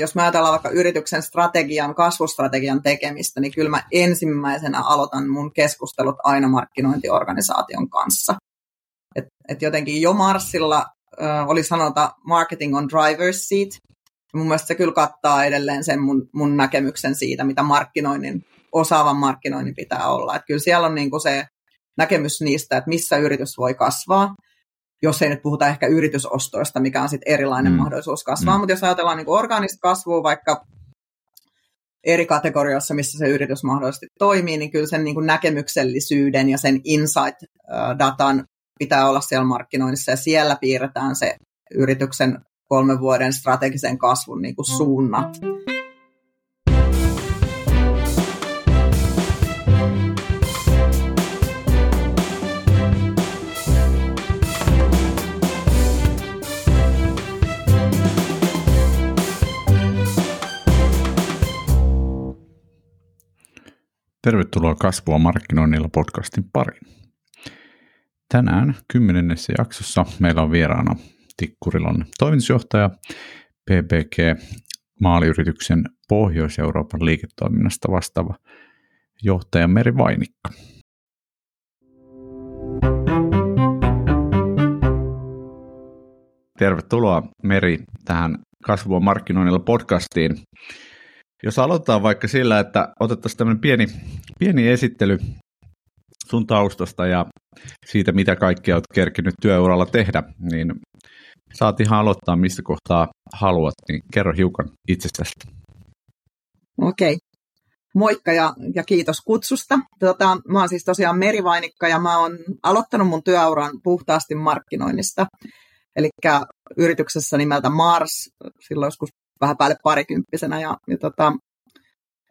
jos mä ajatellaan vaikka yrityksen strategian, kasvustrategian tekemistä, niin kyllä mä ensimmäisenä aloitan mun keskustelut aina markkinointiorganisaation kanssa. Et, et jotenkin jo Marsilla äh, oli sanota marketing on driver's seat. Mun mielestä se kyllä kattaa edelleen sen mun, mun näkemyksen siitä, mitä markkinoinnin, osaavan markkinoinnin pitää olla. Et kyllä siellä on niinku se näkemys niistä, että missä yritys voi kasvaa jos ei nyt puhuta ehkä yritysostoista, mikä on sitten erilainen mm. mahdollisuus kasvaa, mm. mutta jos ajatellaan niin orgaanista kasvua vaikka eri kategorioissa, missä se yritys mahdollisesti toimii, niin kyllä sen niin kuin näkemyksellisyyden ja sen insight-datan pitää olla siellä markkinoinnissa, ja siellä piirretään se yrityksen kolmen vuoden strategisen kasvun niin kuin suunnat. Mm. Tervetuloa Kasvua markkinoinnilla podcastin pariin. Tänään kymmenennessä jaksossa meillä on vieraana Tikkurilon toimitusjohtaja PBG maaliyrityksen Pohjois-Euroopan liiketoiminnasta vastaava johtaja Meri Vainikka. Tervetuloa Meri tähän Kasvua markkinoinnilla podcastiin. Jos aloitetaan vaikka sillä, että otettaisiin tämmöinen pieni, pieni esittely sun taustasta ja siitä, mitä kaikkea olet kerkinyt työuralla tehdä, niin saat ihan aloittaa, mistä kohtaa haluat, niin kerro hiukan itsestäsi. Okei. Okay. Moikka ja, ja kiitos kutsusta. Tota, mä oon siis tosiaan merivainikka ja mä oon aloittanut mun työuran puhtaasti markkinoinnista. Eli yrityksessä nimeltä Mars, silloin joskus vähän päälle parikymppisenä. Ja, ja tota,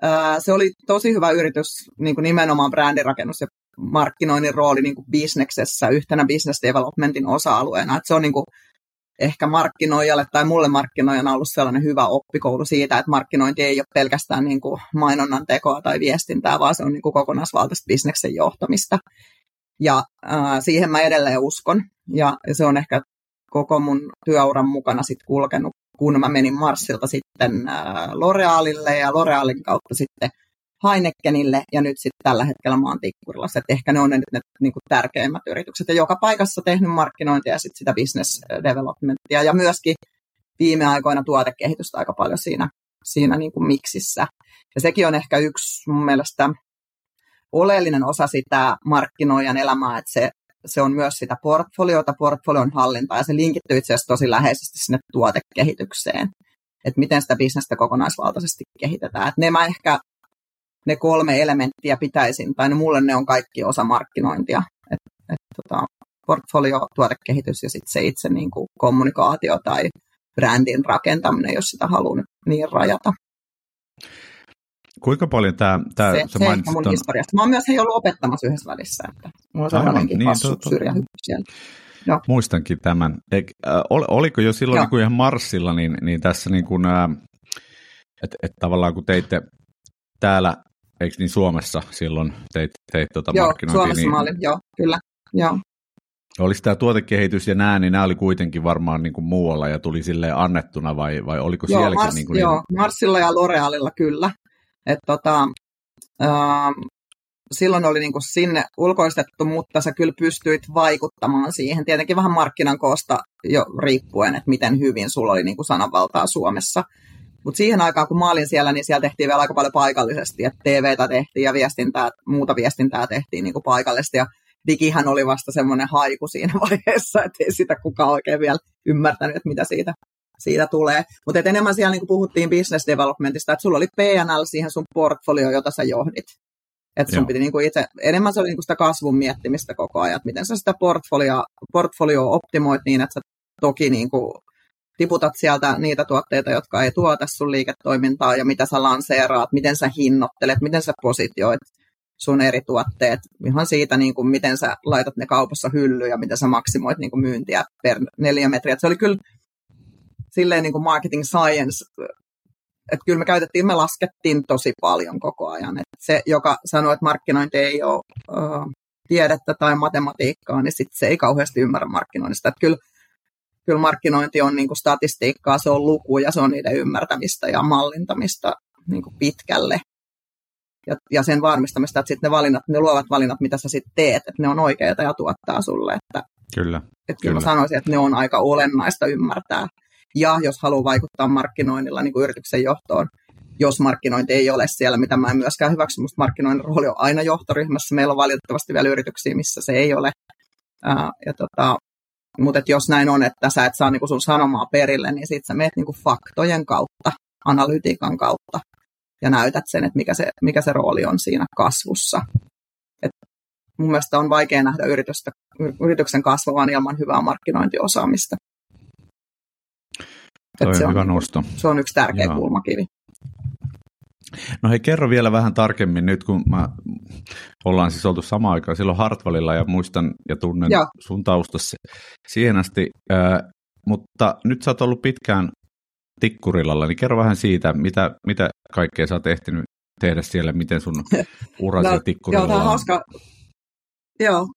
ää, se oli tosi hyvä yritys niin kuin nimenomaan brändirakennus ja markkinoinnin rooli niin kuin bisneksessä yhtenä business developmentin osa-alueena. Et se on niin kuin, ehkä markkinoijalle tai mulle markkinoijana ollut sellainen hyvä oppikoulu siitä, että markkinointi ei ole pelkästään niin kuin mainonnan tekoa tai viestintää, vaan se on niin kuin kokonaisvaltaista bisneksen johtamista. Ja äh, siihen mä edelleen uskon. Ja se on ehkä koko mun työuran mukana sit kulkenut kun mä menin Marsilta sitten äh, L'Orealille ja L'Orealin kautta sitten Heinekenille ja nyt sitten tällä hetkellä mä oon Tikkurilassa. Että ehkä ne on ne, ne niin kuin tärkeimmät yritykset ja joka paikassa tehnyt markkinointia ja sitten sitä business developmentia ja myöskin viime aikoina tuotekehitystä aika paljon siinä, siinä niin kuin miksissä. Ja sekin on ehkä yksi mun mielestä oleellinen osa sitä markkinoijan elämää, että se se on myös sitä portfoliota, portfolion hallintaa, ja se linkittyy itse asiassa tosi läheisesti sinne tuotekehitykseen, että miten sitä bisnestä kokonaisvaltaisesti kehitetään. Et ne mä ehkä, ne kolme elementtiä pitäisin, tai ne mulle ne on kaikki osa markkinointia, että et, tota, portfolio, tuotekehitys ja sitten se itse niin kuin kommunikaatio tai brändin rakentaminen, jos sitä haluaa niin rajata. Kuinka paljon tämä... tämä se, se mainitsit mun on... historiasta. Mä oon myös hei ollut opettamassa yhdessä välissä, että mulla on sellainenkin niin, hassu to, siellä. Joo. Muistankin tämän. E, äh, oliko jo silloin niin kuin ihan Marsilla, niin, niin tässä niin kuin, äh, että et tavallaan kun teitte täällä, eikö niin Suomessa silloin teit, teit tuota Joo, Suomessa niin, mä olin, joo, kyllä, joo. Olisi tämä tuotekehitys ja nämä, niin nämä oli kuitenkin varmaan niin kuin muualla ja tuli sille annettuna vai, vai oliko joo, sielläkin? Mars, niin kuin joo, niin... Marsilla ja L'Orealilla kyllä. Et tota, ää, silloin oli niinku sinne ulkoistettu, mutta sä kyllä pystyit vaikuttamaan siihen. Tietenkin vähän markkinan koosta jo riippuen, että miten hyvin sulla oli niinku sananvaltaa Suomessa. Mutta siihen aikaan, kun mä olin siellä, niin siellä tehtiin vielä aika paljon paikallisesti. Että TVtä tehtiin ja viestintää, muuta viestintää tehtiin niinku paikallisesti. Ja digihän oli vasta semmoinen haiku siinä vaiheessa, että ei sitä kukaan oikein vielä ymmärtänyt, että mitä siitä siitä tulee. Mutta enemmän siellä niin puhuttiin business developmentista, että sulla oli PNL siihen sun portfolio, jota sä johdit. Että sun Joo. piti niinku itse, enemmän se oli niinku sitä kasvun miettimistä koko ajan, että miten sä sitä portfolio, portfolio optimoit niin, että sä toki niinku tiputat sieltä niitä tuotteita, jotka ei tuota sun liiketoimintaa ja mitä sä lanseeraat, miten sä hinnoittelet, miten sä positioit sun eri tuotteet, ihan siitä, niin kuin, miten sä laitat ne kaupassa hyllyyn ja miten sä maksimoit niin kuin myyntiä per neljä metriä. se oli kyllä silleen niin kuin marketing science, että kyllä me käytettiin, me laskettiin tosi paljon koko ajan. Että se, joka sanoo, että markkinointi ei ole uh, tiedettä tai matematiikkaa, niin sit se ei kauheasti ymmärrä markkinoinnista. Että kyllä kyllä markkinointi on niin kuin statistiikkaa, se on luku ja se on niiden ymmärtämistä ja mallintamista niin kuin pitkälle. Ja, ja sen varmistamista, että sitten ne valinnat, ne luovat valinnat, mitä sä sitten teet, että ne on oikeita ja tuottaa sulle. Että, kyllä. Että kyllä. mä sanoisin, että ne on aika olennaista ymmärtää. Ja jos haluaa vaikuttaa markkinoinnilla niin kuin yrityksen johtoon, jos markkinointi ei ole siellä, mitä mä en myöskään hyväksy, mutta markkinoinnin rooli on aina johtoryhmässä. Meillä on valitettavasti vielä yrityksiä, missä se ei ole. Ää, ja tota, mutta jos näin on, että sä et saa niinku sun sanomaa perille, niin sit sä meet niinku faktojen kautta, analytiikan kautta ja näytät sen, että mikä se, mikä se rooli on siinä kasvussa. Et mun mielestä on vaikea nähdä yritystä, yrityksen kasvavan ilman hyvää markkinointiosaamista. Toi on se, hyvä on, nosto. se on yksi tärkeä Joo. kulmakivi. No hei, kerro vielä vähän tarkemmin nyt, kun mä ollaan siis oltu samaan aikaan silloin Hartwallilla ja muistan ja tunnen Joo. sun taustassa siihen asti, äh, mutta nyt sä oot ollut pitkään Tikkurilalla, niin kerro vähän siitä, mitä, mitä kaikkea sä oot ehtinyt tehdä siellä, miten sun ura no, Tikkurilla joo, on. hauska. Joo,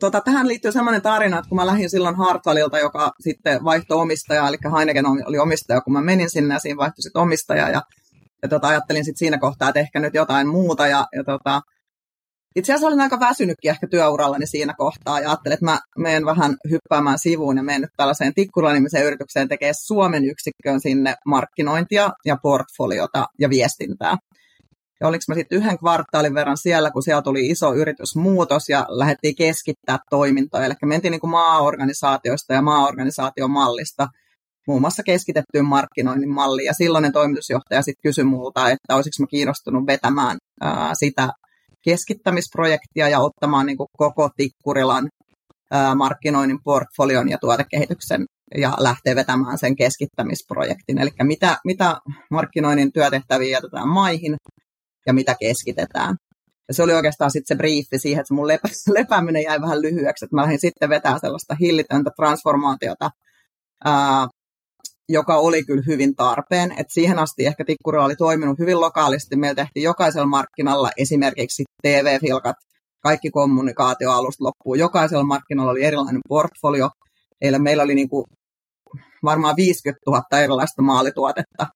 tota, tähän liittyy sellainen tarina, että kun mä lähdin silloin Hartwallilta, joka sitten vaihtoi omistajaa, eli Heineken oli omistaja, kun mä menin sinne ja siinä vaihtui sitten omistaja ja ja tota, ajattelin sitten siinä kohtaa, että ehkä nyt jotain muuta. Ja, ja tota, itse asiassa olin aika väsynytkin ehkä työurallani siinä kohtaa ja ajattelin, että mä menen vähän hyppäämään sivuun ja menen nyt tällaiseen Tikkula-nimiseen yritykseen tekee Suomen yksikköön sinne markkinointia ja portfoliota ja viestintää. Ja oliko mä sitten yhden kvartaalin verran siellä, kun siellä tuli iso yritysmuutos ja lähdettiin keskittää toimintoja. Eli mentiin niin kuin maaorganisaatioista ja maaorganisaatiomallista muun muassa keskitettyyn markkinoinnin malliin. Ja silloinen toimitusjohtaja sitten kysyi multa, että olisiko mä kiinnostunut vetämään ää, sitä keskittämisprojektia ja ottamaan niin kuin koko Tikkurilan ää, markkinoinnin portfolion ja tuotekehityksen ja lähteä vetämään sen keskittämisprojektin. Eli mitä, mitä markkinoinnin työtehtäviä jätetään maihin ja mitä keskitetään. Ja se oli oikeastaan sitten se briefi siihen, että mun lepä, lepääminen jäi vähän lyhyeksi, että mä lähdin sitten vetämään sellaista hillitöntä transformaatiota ää, joka oli kyllä hyvin tarpeen. Et siihen asti ehkä Tikkura oli toiminut hyvin lokaalisti. Meillä tehtiin jokaisella markkinalla esimerkiksi TV-filkat, kaikki kommunikaatioalusta loppuu. Jokaisella markkinalla oli erilainen portfolio. Eli meillä oli niin kuin varmaan 50 000 erilaista maalituotetta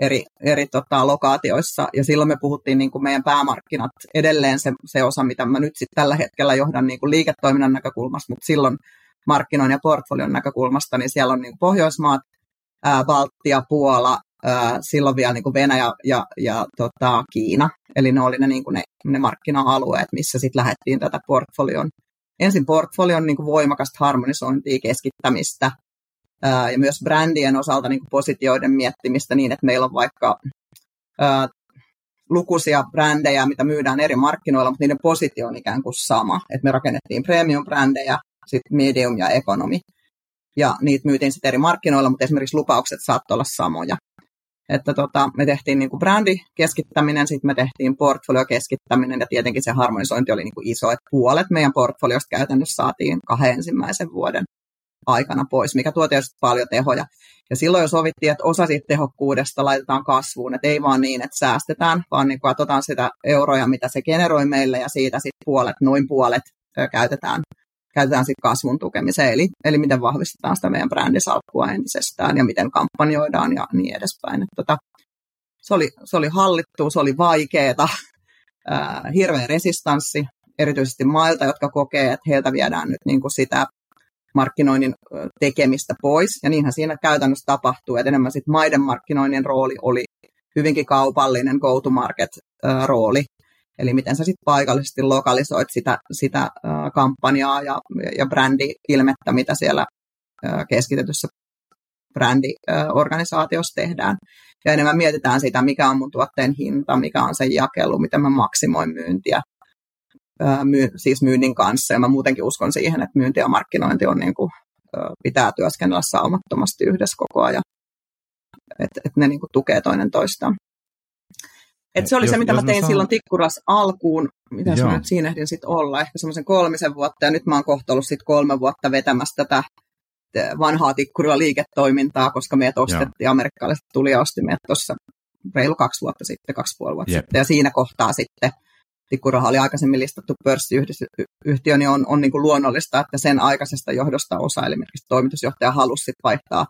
eri, eri tota, lokaatioissa. Ja silloin me puhuttiin niin kuin meidän päämarkkinat edelleen se, se osa, mitä mä nyt sitten tällä hetkellä johdan niin kuin liiketoiminnan näkökulmasta, mutta silloin markkinoin ja portfolion näkökulmasta, niin siellä on niin Pohjoismaat, ää, Baltia, Puola, ää, silloin vielä niin kuin Venäjä ja, ja tota, Kiina. Eli ne oli ne, niin kuin ne, ne markkina-alueet, missä sitten lähdettiin tätä portfolion, ensin portfolion niin kuin voimakasta harmonisointia, keskittämistä, ja myös brändien osalta niin kuin positioiden miettimistä niin, että meillä on vaikka ää, lukuisia brändejä, mitä myydään eri markkinoilla, mutta niiden positio on ikään kuin sama. Et me rakennettiin premium-brändejä, sitten medium ja economy ja niitä myytiin sitten eri markkinoilla, mutta esimerkiksi lupaukset saattoi olla samoja. Että tota, me tehtiin niin kuin brändikeskittäminen, sitten me tehtiin portfoliokeskittäminen ja tietenkin se harmonisointi oli niin kuin iso, että puolet meidän portfoliosta käytännössä saatiin kahden ensimmäisen vuoden aikana pois, mikä tuo tietysti paljon tehoja. Ja silloin jo sovittiin, että osa siitä tehokkuudesta laitetaan kasvuun, että ei vaan niin, että säästetään, vaan niin katsotaan sitä euroja, mitä se generoi meille ja siitä sitten puolet, noin puolet käytetään käytetään sitten kasvun tukemiseen, eli, eli miten vahvistetaan sitä meidän brändisalkkua entisestään ja miten kampanjoidaan ja niin edespäin. Että tota, se, oli, se oli hallittu, se oli vaikeaa, hirveä resistanssi, erityisesti mailta, jotka kokee, että heiltä viedään nyt niin kuin sitä markkinoinnin tekemistä pois. Ja niinhän siinä käytännössä tapahtuu, että enemmän sit maiden markkinoinnin rooli oli hyvinkin kaupallinen go-to-market rooli, Eli miten sä sitten paikallisesti lokalisoit sitä, sitä kampanjaa ja, ja brändi-ilmettä, mitä siellä keskitetyssä brändiorganisaatiossa tehdään. Ja enemmän mietitään sitä, mikä on mun tuotteen hinta, mikä on sen jakelu, miten mä maksimoin myyntiä, myy, siis myynnin kanssa. Ja mä muutenkin uskon siihen, että myynti ja markkinointi on niin kuin, pitää työskennellä saumattomasti yhdessä koko ajan. Että et ne niin kuin tukee toinen toistaan. Et se oli jos, se, mitä mä tein mä saan... silloin Tikkuras alkuun, mitä mä nyt siinä ehdin sitten olla, ehkä semmoisen kolmisen vuotta, ja nyt mä oon kohta ollut sitten kolme vuotta vetämässä tätä vanhaa Tikkurilla liiketoimintaa, koska meidät ostettiin, Joo. amerikkalaiset tuli ja osti meidät tuossa reilu kaksi vuotta sitten, kaksi puoli vuotta Jep. sitten, ja siinä kohtaa sitten Tikkuraha oli aikaisemmin listattu pörssiyhtiö, niin on, on niin kuin luonnollista, että sen aikaisesta johdosta osa, eli toimitusjohtaja halusi sit vaihtaa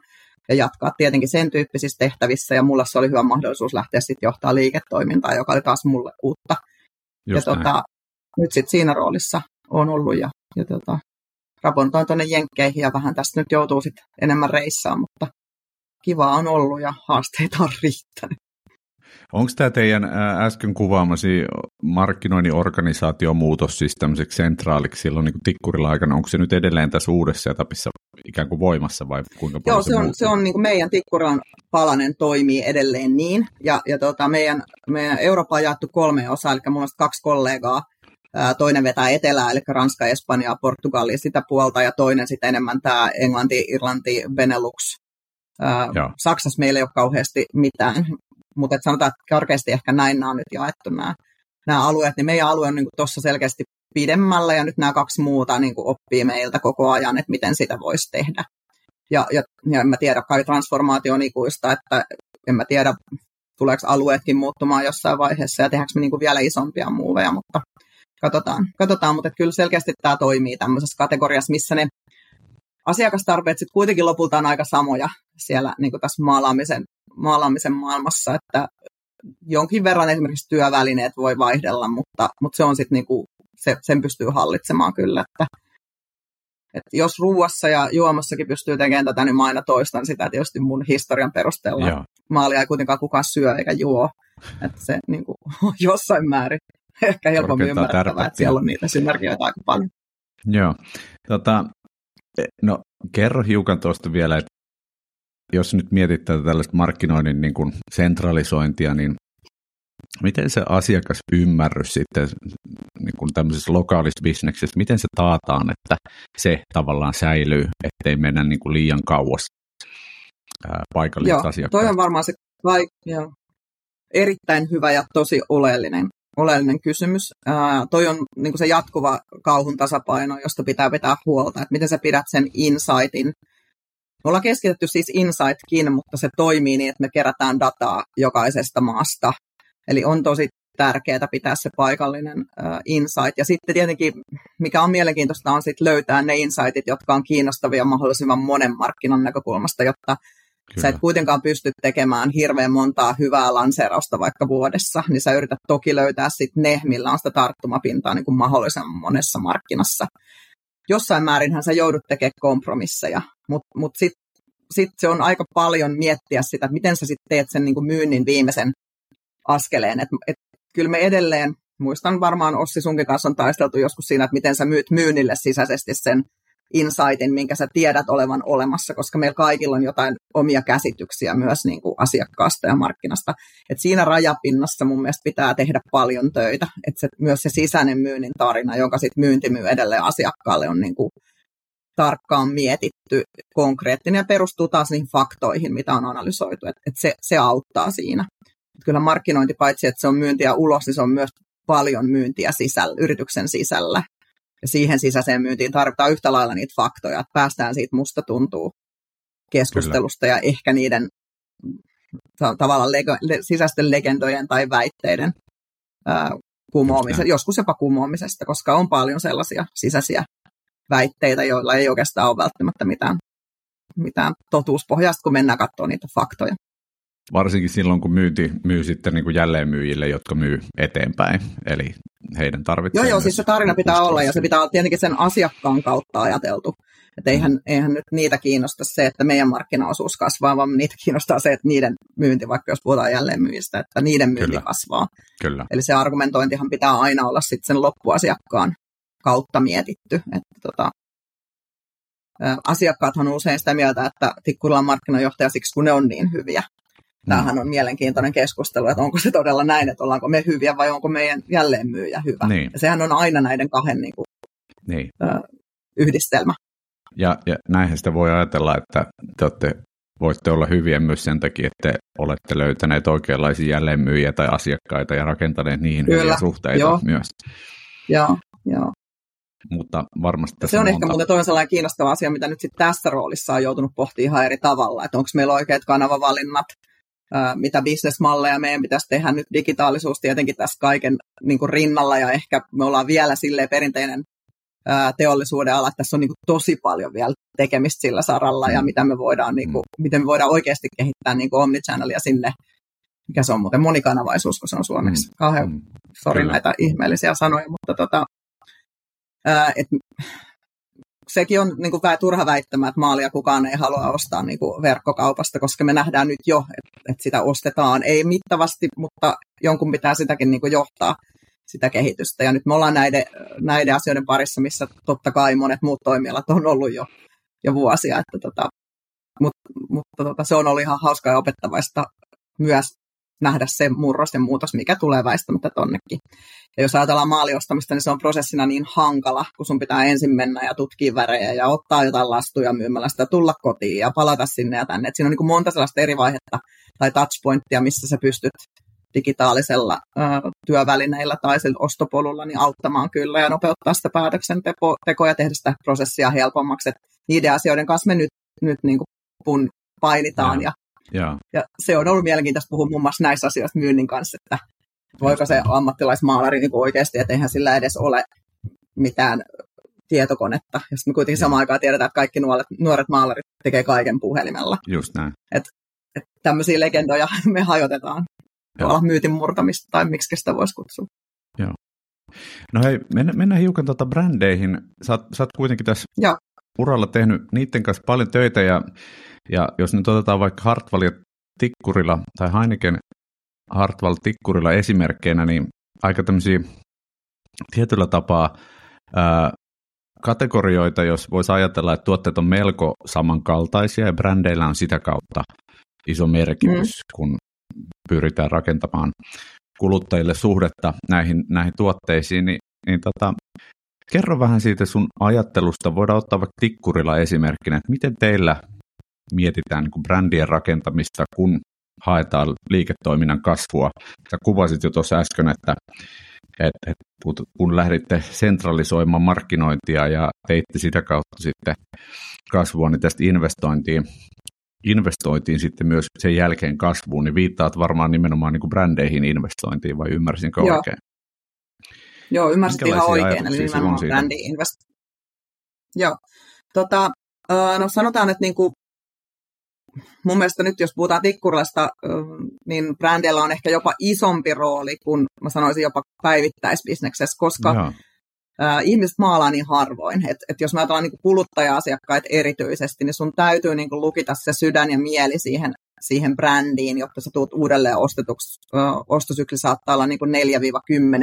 ja jatkaa tietenkin sen tyyppisissä tehtävissä, ja mulla se oli hyvä mahdollisuus lähteä sitten johtaa liiketoimintaa, joka oli taas mulle uutta. Just ja tota, nyt sitten siinä roolissa on ollut, ja, ja tota, raportoin tuonne Jenkkeihin, ja vähän tästä nyt joutuu sitten enemmän reissaan, mutta kiva on ollut, ja haasteita on riittänyt. Onko tämä teidän äsken kuvaamasi markkinoinnin organisaatiomuutos siis tämmöiseksi sentraaliksi silloin niin tikkurilla aikana, onko se nyt edelleen tässä uudessa etapissa ikään kuin voimassa vai kuinka paljon Joo, se, se on, se on niin kuin meidän tikkuran palanen toimii edelleen niin, ja, ja tota, meidän, meidän Eurooppa on jaettu kolme osaa, eli mulla on kaksi kollegaa, toinen vetää etelää, eli Ranska, Espanja, Portugali sitä puolta, ja toinen sitten enemmän tämä Englanti, Irlanti, Benelux, Saksassa meillä ei ole kauheasti mitään mutta sanotaan, että karkeasti ehkä näin nämä on nyt jaettu nämä, nämä alueet, niin meidän alue on niin tuossa selkeästi pidemmällä ja nyt nämä kaksi muuta niin kuin oppii meiltä koko ajan, että miten sitä voisi tehdä. Ja, ja, ja en mä tiedä, kai transformaatio on ikuista, että en mä tiedä, tuleeko alueetkin muuttumaan jossain vaiheessa ja tehdäänkö me niin kuin vielä isompia muuveja, mutta katsotaan. katsotaan mutta kyllä selkeästi tämä toimii tämmöisessä kategoriassa, missä ne asiakastarpeet sitten kuitenkin lopulta on aika samoja siellä niin kuin tässä maalaamisen maalaamisen maailmassa, että jonkin verran esimerkiksi työvälineet voi vaihdella, mutta, mutta se on sitten niinku, se, sen pystyy hallitsemaan kyllä, että, että jos ruuassa ja juomassakin pystyy tekemään tätä, niin mä aina toistan sitä tietysti mun historian perusteella. Joo. Maalia ei kuitenkaan kukaan syö eikä juo, että se niin kuin, jossain määrin ehkä helpommin ymmärrettävää, että siellä on niitä synergioita aika paljon. Joo, tota, no kerro hiukan tuosta vielä, että jos nyt mietit tätä tällaista markkinoinnin niin kuin sentralisointia, niin miten se asiakasymmärrys sitten niin kuin tämmöisessä lokaalissa bisneksessä, miten se taataan, että se tavallaan säilyy, ettei mennä niin kuin liian kauas paikallisesta asiakkaasta? Toi on varmaan se vai, joo, erittäin hyvä ja tosi oleellinen, oleellinen kysymys. Ää, toi on niin se jatkuva kauhun tasapaino, josta pitää pitää huolta, että miten sä pidät sen insightin me ollaan keskitetty siis Insightkin, mutta se toimii niin, että me kerätään dataa jokaisesta maasta. Eli on tosi tärkeää pitää se paikallinen uh, insight. Ja sitten tietenkin, mikä on mielenkiintoista, on sitten löytää ne insightit, jotka on kiinnostavia mahdollisimman monen markkinan näkökulmasta, jotta Kyllä. sä et kuitenkaan pysty tekemään hirveän montaa hyvää lanseerausta vaikka vuodessa, niin sä yrität toki löytää sitten ne, millä on sitä tarttumapintaa niin kuin mahdollisimman monessa markkinassa jossain määrinhän sä joudut tekemään kompromisseja, mutta mut, mut sitten sit se on aika paljon miettiä sitä, että miten sä sitten teet sen niin kuin myynnin viimeisen askeleen. Et, et, kyllä me edelleen, muistan varmaan Ossi sunkin kanssa on taisteltu joskus siinä, että miten sä myyt myynnille sisäisesti sen insightin, minkä sä tiedät olevan olemassa, koska meillä kaikilla on jotain omia käsityksiä myös niin kuin asiakkaasta ja markkinasta. Et siinä rajapinnassa mun mielestä pitää tehdä paljon töitä, että se, myös se sisäinen myynnin tarina, jonka sitten myynti myy edelleen asiakkaalle, on niin kuin tarkkaan mietitty, konkreettinen ja perustuu taas niihin faktoihin, mitä on analysoitu, että et se, se auttaa siinä. Et kyllä markkinointi, paitsi että se on myyntiä ulos, niin se on myös paljon myyntiä sisällä, yrityksen sisällä. Siihen sisäiseen myyntiin tarvitaan yhtä lailla niitä faktoja, että päästään siitä musta tuntuu keskustelusta Kyllä. ja ehkä niiden tavallaan lego, le, sisäisten legendojen tai väitteiden ää, kumoamisesta, joskus jopa kumoamisesta, koska on paljon sellaisia sisäisiä väitteitä, joilla ei oikeastaan ole välttämättä mitään, mitään totuuspohjasta, kun mennään katsomaan niitä faktoja. Varsinkin silloin, kun myynti myy sitten niin kuin jälleenmyyjille, jotka myy eteenpäin. Eli heidän tarvitsee... Joo, joo, siis se tarina pitää olla ja se pitää olla tietenkin sen asiakkaan kautta ajateltu. Että eihän, mm. eihän nyt niitä kiinnosta se, että meidän markkinaosuus kasvaa, vaan niitä kiinnostaa se, että niiden myynti, vaikka jos puhutaan jälleen myyjistä, että niiden myynti Kyllä. kasvaa. Kyllä. Eli se argumentointihan pitää aina olla sitten sen loppuasiakkaan kautta mietitty. Että tota, asiakkaathan on usein sitä mieltä, että Tikkurilla on markkinajohtaja siksi, kun ne on niin hyviä. Tämähän on mielenkiintoinen keskustelu, että onko se todella näin, että ollaanko me hyviä vai onko meidän jälleenmyyjä hyvä. Niin. Ja sehän on aina näiden kahden niin kuin, niin. Ö, yhdistelmä. Ja, ja näinhän sitä voi ajatella, että te olette, voitte olla hyviä myös sen takia, että te olette löytäneet oikeanlaisia jälleenmyyjiä tai asiakkaita ja rakentaneet niihin Kyllä. hyviä suhteita Joo. myös. Joo, joo. Mutta varmasti tässä Se on monta... ehkä muuten toinen sellainen kiinnostava asia, mitä nyt sitten tässä roolissa on joutunut pohtimaan ihan eri tavalla, että onko meillä oikeat kanavavalinnat, mitä bisnesmalleja meidän pitäisi tehdä nyt digitaalisuus tietenkin tässä kaiken niin kuin rinnalla ja ehkä me ollaan vielä silleen perinteinen teollisuuden ala, että tässä on niin kuin tosi paljon vielä tekemistä sillä saralla ja mm. mitä me voidaan, niin kuin, mm. miten me voidaan oikeasti kehittää niin kuin omnichannelia sinne, mikä se on muuten monikanavaisuus, kun se on suomeksi. Mm. Kauhean, sori näitä ihmeellisiä sanoja, mutta tota, ää, et, sekin on niin kuin vähän turha väittämä, että maalia kukaan ei halua ostaa niin kuin verkkokaupasta, koska me nähdään nyt jo, että, että sitä ostetaan. Ei mittavasti, mutta jonkun pitää sitäkin niin kuin johtaa sitä kehitystä. Ja nyt me ollaan näiden, näiden asioiden parissa, missä totta kai monet muut toimialat on ollut jo, jo vuosia. Että tota, mutta mutta tota, se on ollut ihan hauskaa ja opettavaista myös nähdä se murros ja muutos, mikä tulee väistämättä tonnekin. Ja jos ajatellaan maaliostamista, niin se on prosessina niin hankala, kun sun pitää ensin mennä ja tutkia värejä ja ottaa jotain lastuja myymällä sitä, tulla kotiin ja palata sinne ja tänne. Et siinä on niin monta sellaista eri vaihetta tai touchpointtia, missä sä pystyt digitaalisella ö, työvälineillä tai sillä ostopolulla niin auttamaan kyllä ja nopeuttaa sitä päätöksentekoa ja tehdä sitä prosessia helpommaksi. Et niiden asioiden kanssa me nyt, nyt niin kuin painitaan ja, ja. Ja se on ollut mielenkiintoista puhua muun muassa näissä asioissa myynnin kanssa, että voiko se ammattilaismaalari niin oikeasti, että eihän sillä edes ole mitään tietokonetta. Ja sitten me kuitenkin samaan aikaan tiedetään, että kaikki nuoret, nuoret maalarit tekee kaiken puhelimella. Just näin. Et, et tämmöisiä legendoja me hajotetaan tuolla myytin murtamista, tai miksi sitä voisi kutsua. Joo. No hei, mennään, mennään hiukan tuota brändeihin. Sä oot, sä oot kuitenkin tässä Joo. uralla tehnyt niiden kanssa paljon töitä, ja, ja jos nyt otetaan vaikka Hartwall ja Tikkurilla, tai Heineken Hartwall Tikkurilla esimerkkeinä, niin aika tämmöisiä tietyllä tapaa ää, kategorioita, jos voisi ajatella, että tuotteet on melko samankaltaisia ja brändeillä on sitä kautta iso merkitys, mm. kun pyritään rakentamaan kuluttajille suhdetta näihin, näihin tuotteisiin, niin, niin tota, kerro vähän siitä sun ajattelusta. Voidaan ottaa vaikka Tikkurilla esimerkkinä, että miten teillä mietitään niin kuin brändien rakentamista, kun haetaan liiketoiminnan kasvua. Sä kuvasit jo tuossa äsken, että, että, kun lähditte sentralisoimaan markkinointia ja teitte sitä kautta sitten kasvua, niin tästä investointiin investointiin sitten myös sen jälkeen kasvuun, niin viittaat varmaan nimenomaan niin kuin brändeihin investointiin, vai ymmärsinkö Joo. oikein? Joo, ymmärsit ihan oikein, eli nimenomaan brändiin investointiin. Joo, tota, no sanotaan, että niin kuin, mun mielestä nyt jos puhutaan tikkurilasta, niin brändeillä on ehkä jopa isompi rooli kuin mä sanoisin jopa päivittäisbisneksessä, koska Joo ihmiset maalaa niin harvoin. että et jos mä ajatellaan niin kuluttaja-asiakkaita erityisesti, niin sun täytyy niin lukita se sydän ja mieli siihen, siihen brändiin, jotta sä tuut uudelleen ostetuksi. Ostosykli saattaa olla niin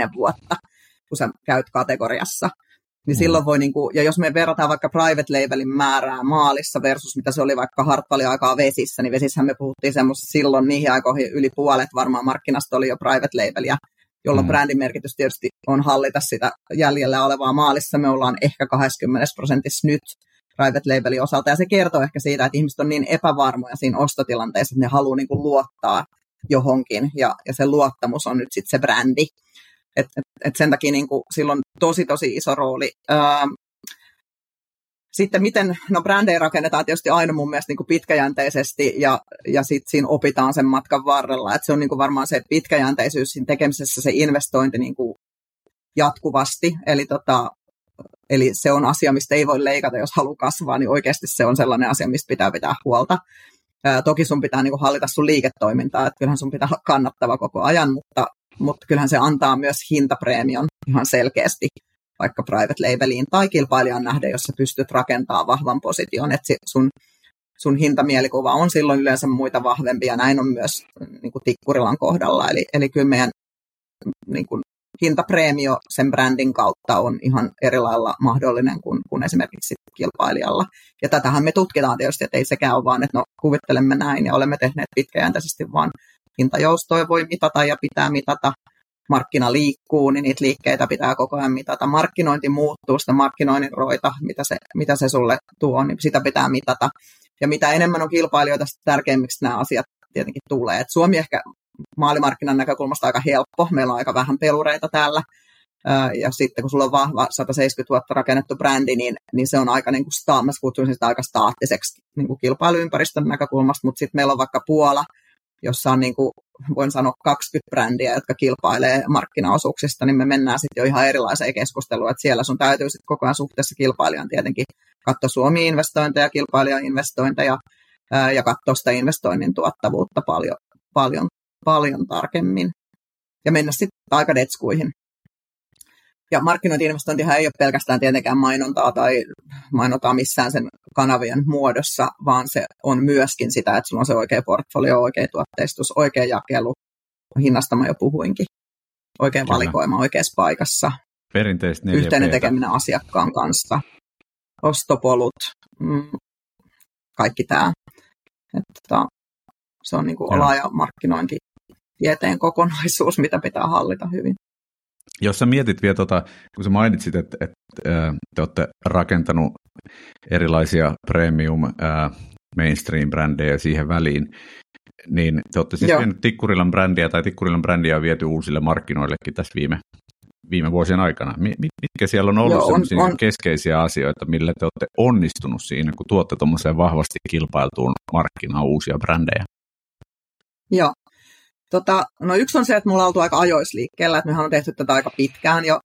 4-10 vuotta, kun sä käyt kategoriassa. Niin mm. silloin voi, niin kuin, ja jos me verrataan vaikka private labelin määrää maalissa versus mitä se oli vaikka Hartwallin aikaa vesissä, niin vesissähän me puhuttiin semmoista silloin niihin aikoihin yli puolet varmaan markkinasta oli jo private labelia jolloin mm. brändin merkitys tietysti on hallita sitä jäljellä olevaa maalissa. Me ollaan ehkä 20 prosentissa nyt private labelin osalta, ja se kertoo ehkä siitä, että ihmiset on niin epävarmoja siinä ostotilanteessa, että ne haluaa niin kuin luottaa johonkin, ja, ja se luottamus on nyt sitten se brändi. Et, et, et sen takia niin kuin, sillä on tosi, tosi iso rooli. Ää, sitten miten, no brändejä rakennetaan tietysti aina mun mielestä niin kuin pitkäjänteisesti ja, ja sitten siinä opitaan sen matkan varrella. että se on niin kuin varmaan se pitkäjänteisyys siinä tekemisessä, se investointi niin kuin jatkuvasti. Eli, tota, eli se on asia, mistä ei voi leikata, jos haluaa kasvaa, niin oikeasti se on sellainen asia, mistä pitää pitää huolta. Ää, toki sun pitää niin kuin hallita sun liiketoimintaa, että kyllähän sun pitää olla kannattava koko ajan, mutta, mutta kyllähän se antaa myös hintapreemion ihan selkeästi vaikka private labeliin tai kilpailijan nähden, jos sä pystyt rakentamaan vahvan position, että sun, sun hintamielikuva on silloin yleensä muita vahvempi ja näin on myös niin kuin Tikkurilan kohdalla. Eli, eli kyllä meidän niin kuin, hintapreemio sen brändin kautta on ihan eri lailla mahdollinen kuin, kuin esimerkiksi kilpailijalla. Ja tätähän me tutkitaan tietysti, että ei sekään ole vaan, että no kuvittelemme näin ja olemme tehneet pitkäjänteisesti, vaan hintajoustoja voi mitata ja pitää mitata markkina liikkuu, niin niitä liikkeitä pitää koko ajan mitata. Markkinointi muuttuu, sitä markkinoinnin roita, mitä se, mitä se sulle tuo, niin sitä pitää mitata. Ja mitä enemmän on kilpailijoita, sitä tärkeimmiksi nämä asiat tietenkin tulee. Et Suomi ehkä maalimarkkinan näkökulmasta aika helppo, meillä on aika vähän pelureita täällä, ja sitten kun sulla on vahva 170 vuotta rakennettu brändi, niin, niin se on aika, niin kuin sta- mä kutsuisin sitä aika staattiseksi niin kuin kilpailuympäristön näkökulmasta, mutta sitten meillä on vaikka Puola, jossa on niin kuin, voin sanoa 20 brändiä, jotka kilpailee markkinaosuuksista, niin me mennään sitten jo ihan erilaiseen keskusteluun, että siellä sun täytyy sitten koko ajan suhteessa kilpailijan tietenkin katsoa Suomi investointeja, kilpailijan investointeja ja katsoa sitä investoinnin tuottavuutta paljon, paljon, paljon tarkemmin ja mennä sitten aika detskuihin. Ja markkinointi-investointihan ei ole pelkästään tietenkään mainontaa tai mainontaa missään sen kanavien muodossa, vaan se on myöskin sitä, että sulla on se oikea portfolio, oikea tuotteistus, oikea jakelu. Hinnasta mä jo puhuinkin. Oikein Kyllä. valikoima oikeassa paikassa. Perinteisesti Yhteinen tekeminen asiakkaan kanssa. Ostopolut, mm, kaikki tämä. Että, se on niin kuin laaja markkinointi tieteen kokonaisuus, mitä pitää hallita hyvin. Jos sä mietit vielä, tota, kun sä mainitsit, että, että te olette rakentanut erilaisia premium mainstream-brändejä siihen väliin, niin te olette siis vienyt Tikkurilan brändiä tai Tikkurilan brändiä on viety uusille markkinoillekin tässä viime, viime vuosien aikana. Mitkä siellä on ollut Joo, on, on. keskeisiä asioita, millä te olette onnistunut siinä, kun tuotte tuommoiseen vahvasti kilpailtuun markkinaan uusia brändejä? Joo, Tota, no yksi on se, että mulla on oltu aika ajoisliikkeellä, että mehän on tehty tätä aika pitkään jo.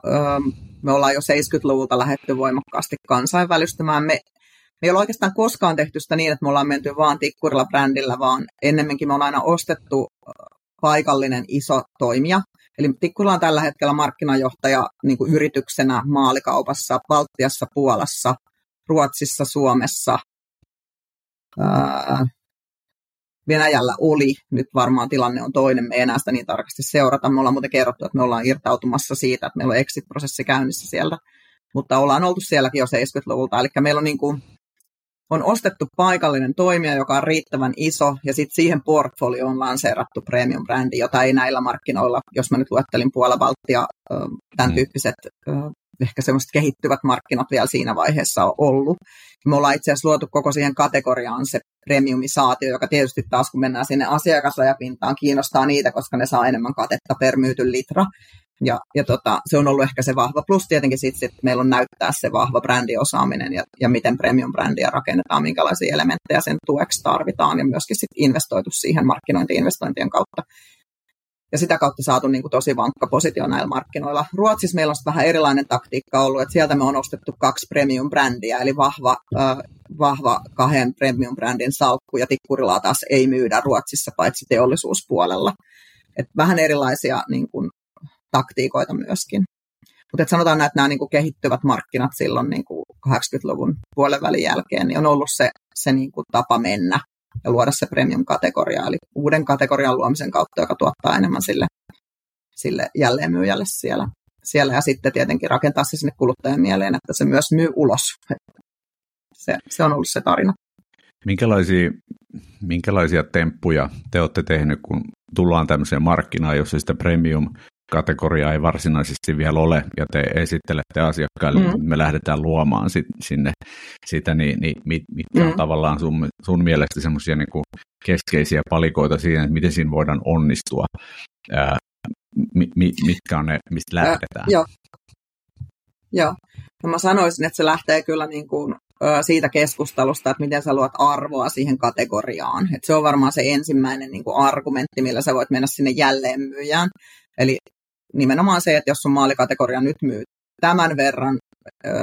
Me ollaan jo 70-luvulta lähetty voimakkaasti kansainvälistymään. Me, me ei ole oikeastaan koskaan tehty sitä niin, että me ollaan menty vaan tikkurilla brändillä, vaan ennemminkin me ollaan aina ostettu paikallinen iso toimija. Eli Tikkurilla on tällä hetkellä markkinajohtaja niin kuin yrityksenä maalikaupassa, Baltiassa, Puolassa, Ruotsissa, Suomessa, Venäjällä oli. Nyt varmaan tilanne on toinen, me ei enää sitä niin tarkasti seurata. Me ollaan muuten kerrottu, että me ollaan irtautumassa siitä, että meillä on exit-prosessi käynnissä sieltä, mutta ollaan oltu sielläkin jo 70-luvulta. Eli meillä on, niin kuin, on ostettu paikallinen toimija, joka on riittävän iso, ja sitten siihen portfolioon on lanseerattu premium-brändi, jota ei näillä markkinoilla, jos mä nyt luettelin Puola, Baltia, tämän mm. tyyppiset ehkä semmoiset kehittyvät markkinat vielä siinä vaiheessa on ollut. Me ollaan itse asiassa luotu koko siihen kategoriaan se premiumisaatio, joka tietysti taas kun mennään sinne asiakasrajapintaan, kiinnostaa niitä, koska ne saa enemmän katetta per myyty litra. Ja, ja tota, se on ollut ehkä se vahva. Plus tietenkin sitten että meillä on näyttää se vahva brändiosaaminen ja, ja miten premium-brändiä rakennetaan, minkälaisia elementtejä sen tueksi tarvitaan ja myöskin sitten investoitu siihen markkinointi-investointien kautta ja sitä kautta saatu niin kuin tosi vankka positio näillä markkinoilla. Ruotsissa meillä on vähän erilainen taktiikka ollut, että sieltä me on ostettu kaksi premium-brändiä, eli vahva, äh, vahva kahden premium-brändin salkku, ja tikkurilaa taas ei myydä Ruotsissa paitsi teollisuuspuolella. Et vähän erilaisia niin kuin, taktiikoita myöskin. Mutta sanotaan, että nämä niin kuin, kehittyvät markkinat silloin niin kuin 80-luvun puolen välin jälkeen, niin on ollut se, se niin kuin, tapa mennä ja luoda se premium-kategoria, eli uuden kategorian luomisen kautta, joka tuottaa enemmän sille, sille jälleenmyyjälle siellä. siellä. Ja sitten tietenkin rakentaa se sinne kuluttajan mieleen, että se myös myy ulos. Se, se on ollut se tarina. Minkälaisia, minkälaisia temppuja te olette tehneet, kun tullaan tämmöiseen markkinaan, jossa sitä premium kategoriaa ei varsinaisesti vielä ole, ja te esittelette asiakkaille, mm. me lähdetään luomaan sit, sinne sitä, niin, niin mit, mitkä on mm. tavallaan sun, sun mielestä semmoisia niin keskeisiä palikoita siinä, että miten siinä voidaan onnistua, ää, mi, mi, mitkä on ne, mistä lähdetään? Äh, joo. joo. No mä sanoisin, että se lähtee kyllä niin kuin, siitä keskustelusta, että miten sä luot arvoa siihen kategoriaan. Et se on varmaan se ensimmäinen niin kuin argumentti, millä sä voit mennä sinne jälleenmyyjään. Eli nimenomaan se, että jos sun maalikategoria nyt myy tämän verran,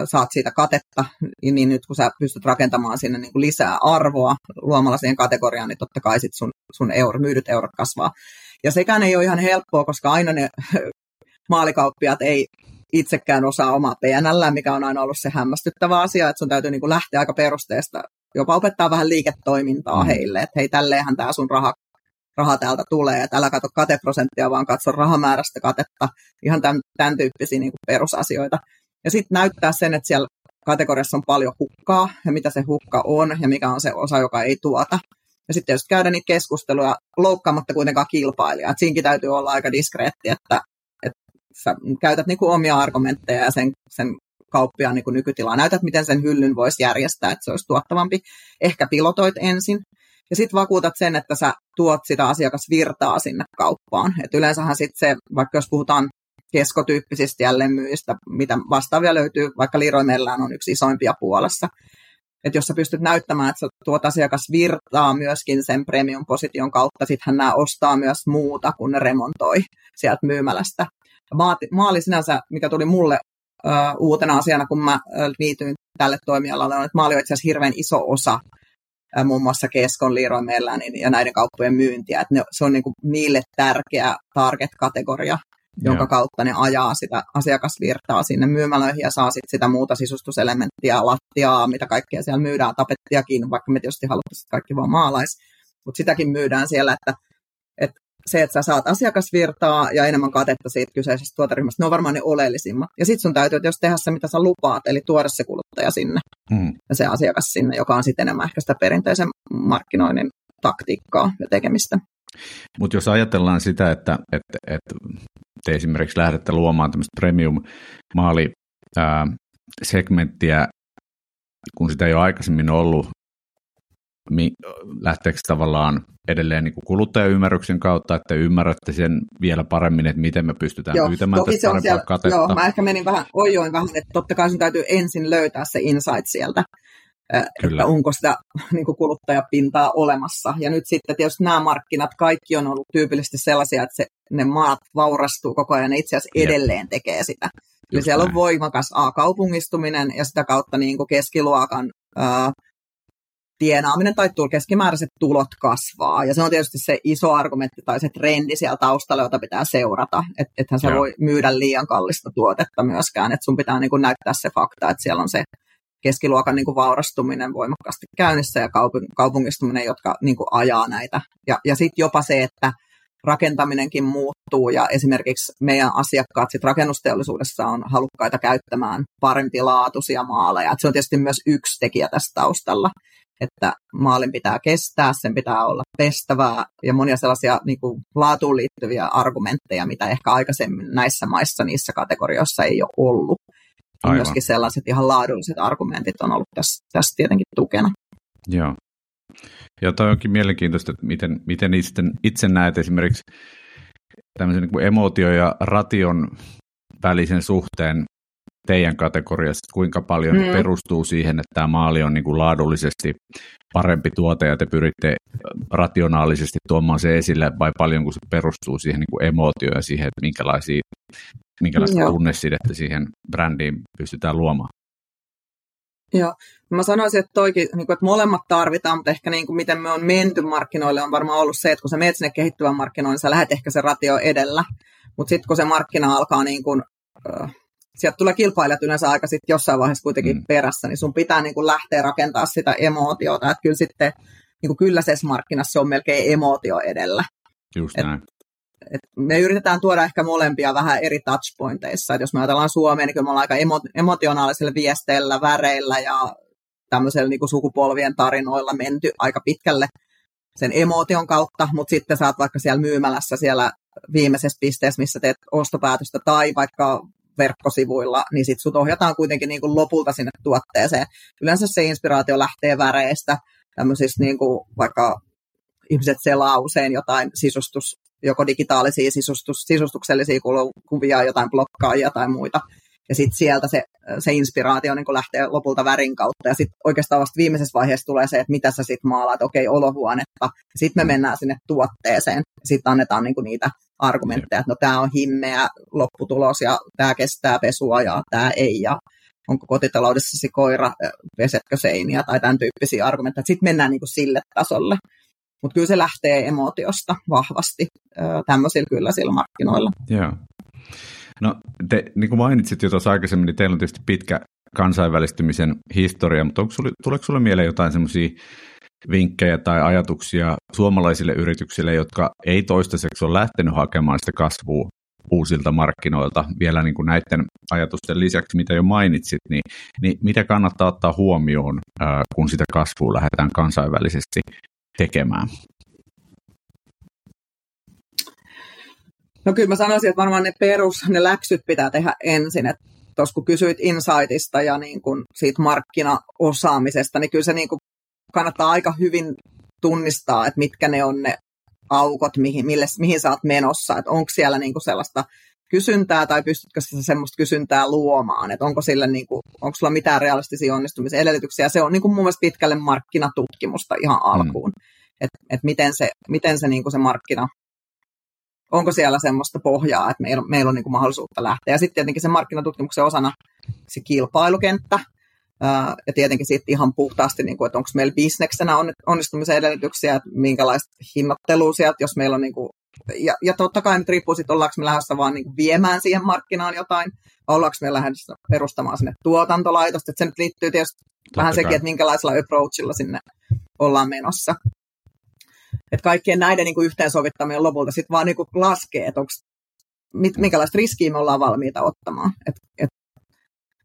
saat siitä katetta, niin nyt kun sä pystyt rakentamaan sinne niin kuin lisää arvoa luomalla siihen kategoriaan, niin totta kai sit sun, sun euro, myydyt eurot kasvaa. Ja sekään ei ole ihan helppoa, koska aina ne maalikauppiat ei itsekään osaa omaa PNL, mikä on aina ollut se hämmästyttävä asia, että sun täytyy niin kuin lähteä aika perusteesta, jopa opettaa vähän liiketoimintaa mm. heille, että hei, tälleenhän tämä sun raha raha täältä tulee, että älä katso kateprosenttia, vaan katso rahamäärästä katetta, ihan tämän, tämän tyyppisiä niin kuin perusasioita. Ja sitten näyttää sen, että siellä kategoriassa on paljon hukkaa, ja mitä se hukka on, ja mikä on se osa, joka ei tuota. Ja sitten jos käydään niitä keskusteluja loukkaamatta kuitenkaan kilpailijaa, että siinäkin täytyy olla aika diskreetti, että, että sä käytät niin kuin omia argumentteja ja sen, sen kauppiaan niin nykytilaa. Näytät, miten sen hyllyn voisi järjestää, että se olisi tuottavampi. Ehkä pilotoit ensin, ja sitten vakuutat sen, että sä tuot sitä asiakasvirtaa sinne kauppaan. Et yleensähän sitten se, vaikka jos puhutaan keskotyyppisistä jälleenmyyjistä, mitä vastaavia löytyy, vaikka Leroy on yksi isoimpia Puolassa, että jos sä pystyt näyttämään, että sä tuot asiakas virtaa myöskin sen premium-position kautta, sittenhän nämä ostaa myös muuta, kun ne remontoi sieltä myymälästä. Maali sinänsä, mikä tuli mulle uutena asiana, kun mä liityin tälle toimialalle, on, että maali on itse asiassa hirveän iso osa muun muassa Keskon, Leroy Merlinin ja näiden kauppojen myyntiä. Että ne, se on niin kuin niille tärkeä target-kategoria, jonka kautta ne ajaa sitä asiakasvirtaa sinne myymälöihin ja saa sit sitä muuta sisustuselementtiä, lattiaa, mitä kaikkea siellä myydään, tapettiakin, vaikka me tietysti haluttaisiin kaikki vaan maalais. Mutta sitäkin myydään siellä, että se, että sä saat asiakasvirtaa ja enemmän katetta siitä kyseisestä tuoteryhmästä, ne on varmaan ne oleellisimmat. Ja sitten sun täytyy jos tehdä se, mitä sä lupaat, eli tuoda se kuluttaja sinne mm. ja se asiakas sinne, joka on sitten enemmän ehkä sitä perinteisen markkinoinnin taktiikkaa ja tekemistä. Mutta jos ajatellaan sitä, että, että, että te esimerkiksi lähdette luomaan tämmöistä premium-maali-segmenttiä, kun sitä ei ole aikaisemmin ollut, lähteekö tavallaan edelleen niin kuluttajaymmärryksen kautta, että ymmärrätte sen vielä paremmin, että miten me pystytään joo, pyytämään tästä parempaa siellä, katetta? Joo, mä ehkä menin vähän, ojoin vähän, että totta kai sun täytyy ensin löytää se insight sieltä, Kyllä. että onko sitä niin kuin kuluttajapintaa olemassa. Ja nyt sitten tietysti nämä markkinat, kaikki on ollut tyypillisesti sellaisia, että se, ne maat vaurastuu koko ajan ja itse asiassa Jep. edelleen tekee sitä. Eli Just siellä näin. on voimakas A-kaupungistuminen ja sitä kautta niin kuin keskiluokan ää, tienaaminen tai keskimääräiset tulot kasvaa. Ja se on tietysti se iso argumentti tai se trendi siellä taustalla, jota pitää seurata. Että ethän sä Joo. voi myydä liian kallista tuotetta myöskään. Että sun pitää niin kuin näyttää se fakta, että siellä on se keskiluokan niin kuin vaurastuminen voimakkaasti käynnissä ja kaupungistuminen, jotka niin kuin ajaa näitä. Ja, ja sitten jopa se, että rakentaminenkin muuttuu ja esimerkiksi meidän asiakkaat sit rakennusteollisuudessa on halukkaita käyttämään parempilaatuisia maaleja. Et se on tietysti myös yksi tekijä tässä taustalla, että maalin pitää kestää, sen pitää olla pestävää ja monia sellaisia niin kuin, laatuun liittyviä argumentteja, mitä ehkä aikaisemmin näissä maissa niissä kategorioissa ei ole ollut. Aivan. Myöskin sellaiset ihan laadulliset argumentit on ollut tässä, tässä tietenkin tukena. Joo. Ja toi onkin mielenkiintoista, että miten, miten itse, itse näet esimerkiksi tämmöisen niin kuin emotio ja ration välisen suhteen teidän kategoriassa, kuinka paljon mm. perustuu siihen, että tämä maali on niin kuin laadullisesti parempi tuote ja te pyritte rationaalisesti tuomaan se esille, vai paljon kun se perustuu siihen niin kuin emootioon ja siihen, että minkälaisia, minkälaista Joo. tunnesidettä siihen brändiin pystytään luomaan. Joo, mä sanoisin, että toikin, niin kuin, että molemmat tarvitaan, mutta ehkä niin kuin, miten me on menty markkinoille on varmaan ollut se, että kun sä menet sinne kehittyvän markkinoille, niin sä lähdet ehkä se ratio edellä, mutta sitten kun se markkina alkaa niin kuin, äh, sieltä tulee kilpailijat yleensä aika sitten jossain vaiheessa kuitenkin mm. perässä, niin sun pitää niin kuin lähteä rakentamaan sitä emootiota, että kyllä sitten niin kuin kyllä se markkinassa se on melkein emootio edellä. Just et, näin. Et me yritetään tuoda ehkä molempia vähän eri touchpointeissa, että jos me ajatellaan Suomea, niin kyllä me ollaan aika emo- emotionaalisella viesteillä, väreillä ja tämmöisellä niin kuin sukupolvien tarinoilla menty aika pitkälle sen emootion kautta, mutta sitten saat vaikka siellä myymälässä siellä viimeisessä pisteessä, missä teet ostopäätöstä, tai vaikka verkkosivuilla, niin sitten sut ohjataan kuitenkin niin kuin lopulta sinne tuotteeseen. Yleensä se inspiraatio lähtee väreistä, tämmöisistä niin kuin vaikka ihmiset selaa usein jotain sisustus, joko digitaalisia sisustus, sisustuksellisia kuvia, jotain blokkaajia tai muita. Ja sitten sieltä se, se inspiraatio niin lähtee lopulta värin kautta. Ja sitten oikeastaan vasta viimeisessä vaiheessa tulee se, että mitä sä sitten maalaat, okei, olohuonetta. Sitten me mennään sinne tuotteeseen. Sitten annetaan niin niitä argumentteja, että no tämä on himmeä lopputulos ja tämä kestää pesua ja tämä ei ja onko kotitaloudessasi koira, pesetkö seiniä tai tämän tyyppisiä argumentteja. Sitten mennään niin kuin sille tasolle. Mutta kyllä se lähtee emootiosta vahvasti tämmöisillä kyllä sillä markkinoilla. Joo. No te, niin kuin mainitsit jo tuossa aikaisemmin, niin teillä on tietysti pitkä kansainvälistymisen historia, mutta onko sulle, tuleeko sinulle mieleen jotain semmoisia vinkkejä tai ajatuksia suomalaisille yrityksille, jotka ei toistaiseksi ole lähtenyt hakemaan sitä kasvua uusilta markkinoilta vielä niin kuin näiden ajatusten lisäksi, mitä jo mainitsit, niin, niin mitä kannattaa ottaa huomioon, kun sitä kasvua lähdetään kansainvälisesti tekemään? No kyllä mä sanoisin, että varmaan ne perus, ne läksyt pitää tehdä ensin, että tuossa kun kysyit insightista ja niin kuin siitä markkinaosaamisesta, niin kyllä se niin kuin kannattaa aika hyvin tunnistaa, että mitkä ne on ne aukot, mihin, mille, mihin sä oot menossa, että onko siellä niinku sellaista kysyntää tai pystytkö sä semmoista kysyntää luomaan, että onko, sille niin kuin, onko sulla mitään realistisia onnistumisen edellytyksiä. Se on niin kuin mun mielestä pitkälle markkinatutkimusta ihan mm. alkuun, mm. että et miten se, miten se, niin kuin se markkina, onko siellä semmoista pohjaa, että meillä, meillä on niin kuin mahdollisuutta lähteä. Ja sitten tietenkin se markkinatutkimuksen osana se kilpailukenttä, ja tietenkin sitten ihan puhtaasti, niin kuin, että onko meillä bisneksenä onnistumisen edellytyksiä, että minkälaista hinnoittelua sieltä, jos meillä on niin kuin, ja, ja totta kai nyt riippuu sitten, ollaanko me lähdössä vaan niin viemään siihen markkinaan jotain, vai ollaanko me lähdössä perustamaan sinne tuotantolaitosta, että se nyt liittyy tietysti totta vähän sekin, että minkälaisella approachilla sinne ollaan menossa. Että kaikkien näiden niin kuin yhteensovittaminen lopulta sitten vaan niin kuin laskee, että onko minkälaista riskiä me ollaan valmiita ottamaan. Et, et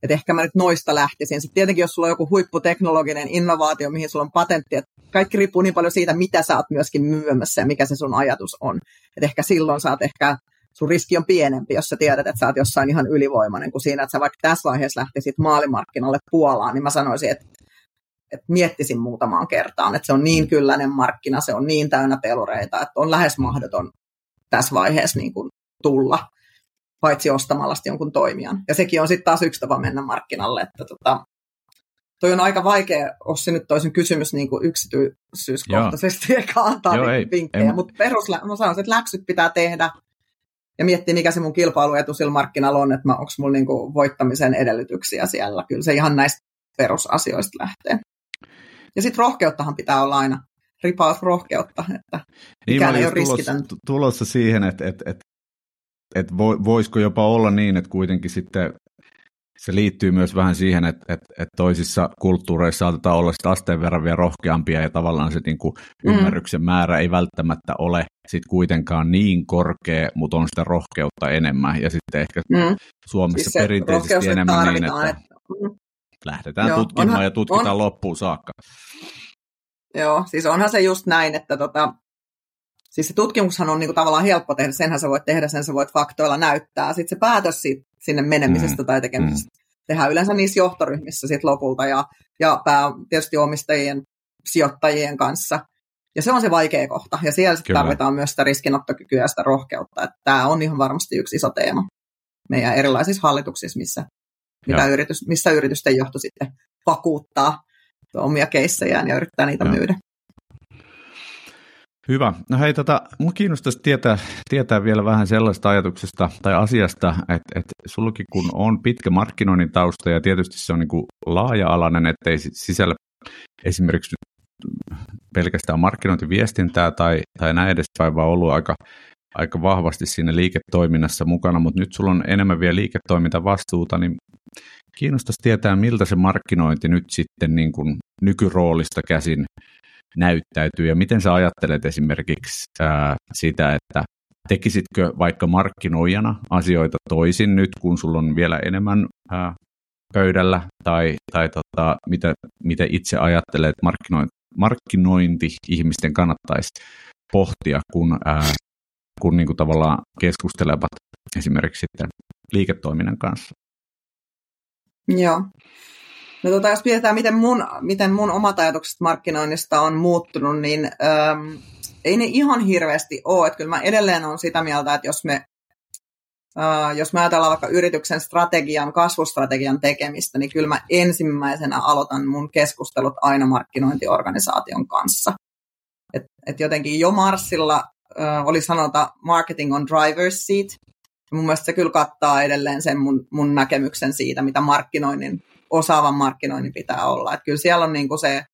että ehkä mä nyt noista lähtisin. Sitten tietenkin, jos sulla on joku huipputeknologinen innovaatio, mihin sulla on patentti, että kaikki riippuu niin paljon siitä, mitä sä oot myöskin myymässä ja mikä se sun ajatus on. Että ehkä silloin saat ehkä, sun riski on pienempi, jos sä tiedät, että sä oot jossain ihan ylivoimainen, kuin siinä, että sä vaikka tässä vaiheessa lähtisit maalimarkkinalle Puolaan, niin mä sanoisin, että, että miettisin muutamaan kertaan, että se on niin kylläinen markkina, se on niin täynnä pelureita, että on lähes mahdoton tässä vaiheessa niin kuin tulla paitsi ostamalla jonkun toimijan. Ja sekin on sitten taas yksi tapa mennä markkinalle, että tota, toi on aika vaikea, Ossi nyt toisin kysymys niin kuin yksityisyyskohtaisesti, eikä antaa Joo, niin vinkkejä, mutta perus, mä sanon, että läksyt pitää tehdä ja miettiä, mikä se mun kilpailuetu sillä markkinalla on, että onko mulla niin kuin voittamisen edellytyksiä siellä. Kyllä se ihan näistä perusasioista lähtee. Ja sitten rohkeuttahan pitää olla aina ripaus rohkeutta, että niin, ei ole tulossa, tulossa siihen, että, että, että että voisiko jopa olla niin, että kuitenkin sitten se liittyy myös vähän siihen, että, että, että toisissa kulttuureissa saatetaan olla sitä asteen verran vielä rohkeampia ja tavallaan se niin kuin mm. ymmärryksen määrä ei välttämättä ole sit kuitenkaan niin korkea, mutta on sitä rohkeutta enemmän ja sitten ehkä mm. Suomessa siis perinteisesti enemmän niin, että, että mm. lähdetään Joo, tutkimaan onhan, ja tutkitaan on... loppuun saakka. Joo, siis onhan se just näin, että tota, Siis se tutkimushan on niin kuin tavallaan helppo tehdä, senhän sä voit tehdä, sen sä voit faktoilla näyttää. Sitten se päätös siitä, sinne menemisestä mm. tai tekemisestä mm. tehdään yleensä niissä johtoryhmissä sit lopulta ja, ja pää, tietysti omistajien, sijoittajien kanssa. Ja se on se vaikea kohta, ja siellä sitten tarvitaan myös sitä riskinottokykyä ja sitä rohkeutta. Tämä on ihan varmasti yksi iso teema meidän erilaisissa hallituksissa, missä, mitä yritys, missä yritysten johto sitten vakuuttaa omia keissejään ja yrittää niitä ja. myydä. Hyvä. No hei, tota, mun kiinnostaisi tietää, tietää vielä vähän sellaista ajatuksesta tai asiasta, että, että sullakin kun on pitkä markkinoinnin tausta ja tietysti se on niin kuin laaja-alainen, ettei sisällä esimerkiksi pelkästään markkinointiviestintää tai, tai näin edespäin, vaan ollut aika, aika vahvasti siinä liiketoiminnassa mukana, mutta nyt sulla on enemmän vielä liiketoimintavastuuta, niin kiinnostaisi tietää, miltä se markkinointi nyt sitten niin kuin nykyroolista käsin näyttäytyy ja miten sä ajattelet esimerkiksi ää, sitä, että tekisitkö vaikka markkinoijana asioita toisin nyt, kun sulla on vielä enemmän ää, pöydällä tai, tai tota, mitä, mitä itse ajattelet, että markkinointi, markkinointi ihmisten kannattaisi pohtia, kun, ää, kun niin tavallaan keskustelevat esimerkiksi sitten liiketoiminnan kanssa. Joo. No tota, jos mietitään, miten mun, miten mun omat ajatukset markkinoinnista on muuttunut, niin äm, ei ne ihan hirveästi ole. Että kyllä mä edelleen on sitä mieltä, että jos me, äh, jos me ajatellaan vaikka yrityksen strategian, kasvustrategian tekemistä, niin kyllä mä ensimmäisenä aloitan mun keskustelut aina markkinointiorganisaation kanssa. Et, et jotenkin jo Marsilla äh, oli sanota marketing on driver's seat. Mun mielestä se kyllä kattaa edelleen sen mun, mun näkemyksen siitä, mitä markkinoinnin osaavan markkinoinnin pitää olla. Että kyllä siellä on niin kuin se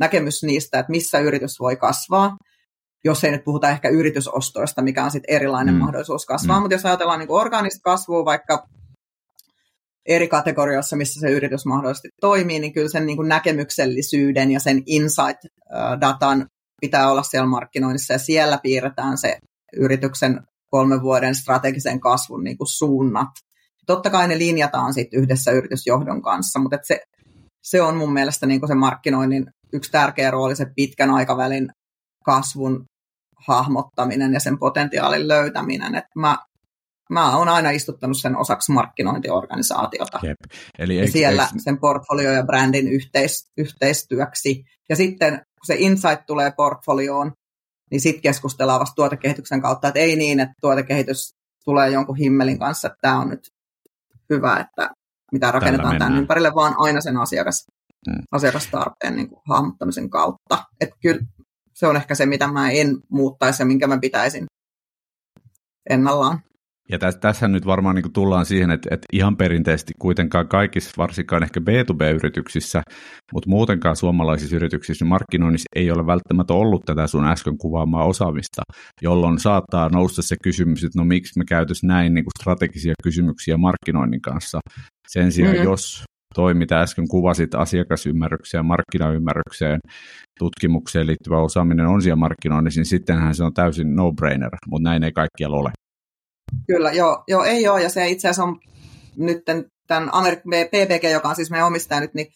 näkemys niistä, että missä yritys voi kasvaa, jos ei nyt puhuta ehkä yritysostoista, mikä on sitten erilainen mm. mahdollisuus kasvaa, mm. mutta jos ajatellaan niin kuin orgaanista kasvua vaikka eri kategorioissa, missä se yritys mahdollisesti toimii, niin kyllä sen niin kuin näkemyksellisyyden ja sen insight-datan pitää olla siellä markkinoinnissa, ja siellä piirretään se yrityksen kolmen vuoden strategisen kasvun niin kuin suunnat Totta kai ne linjataan sitten yhdessä yritysjohdon kanssa, mutta se, se on mun mielestä niin se markkinoinnin yksi tärkeä rooli, se pitkän aikavälin kasvun hahmottaminen ja sen potentiaalin löytäminen. Et mä, mä oon aina istuttanut sen osaksi markkinointiorganisaatiota. Jep. Eli ja eikö, siellä eikö... sen portfolio ja brändin yhteis, yhteistyöksi. Ja sitten kun se insight tulee portfolioon, niin sitten keskustellaan vasta tuotekehityksen kautta, että ei niin, että tuotekehitys tulee jonkun himmelin kanssa, että tämä on nyt hyvä, että mitä rakennetaan tämän ympärille, vaan aina sen asiakas, hmm. asiakastarpeen niin kuin, hahmottamisen kautta. Että kyllä se on ehkä se, mitä mä en muuttaisi ja minkä mä pitäisin ennallaan. Ja tässä, tässä nyt varmaan niin tullaan siihen, että, että ihan perinteisesti kuitenkaan kaikissa, varsinkaan ehkä B2B-yrityksissä, mutta muutenkaan suomalaisissa yrityksissä niin markkinoinnissa ei ole välttämättä ollut tätä sun äsken kuvaamaa osaamista, jolloin saattaa nousta se kysymys, että no miksi me käytös näin niin kuin strategisia kysymyksiä markkinoinnin kanssa. Sen sijaan, mm-hmm. jos toi, mitä äsken kuvasit, asiakasymmärrykseen, markkinaymmärrykseen, tutkimukseen liittyvä osaaminen on siellä markkinoinnissa, niin sittenhän se on täysin no-brainer, mutta näin ei kaikkialla ole. Kyllä, joo, joo ei ole, ja se itse asiassa on nyt tämän Amerik- PPG, joka on siis meidän omistaja nyt, niin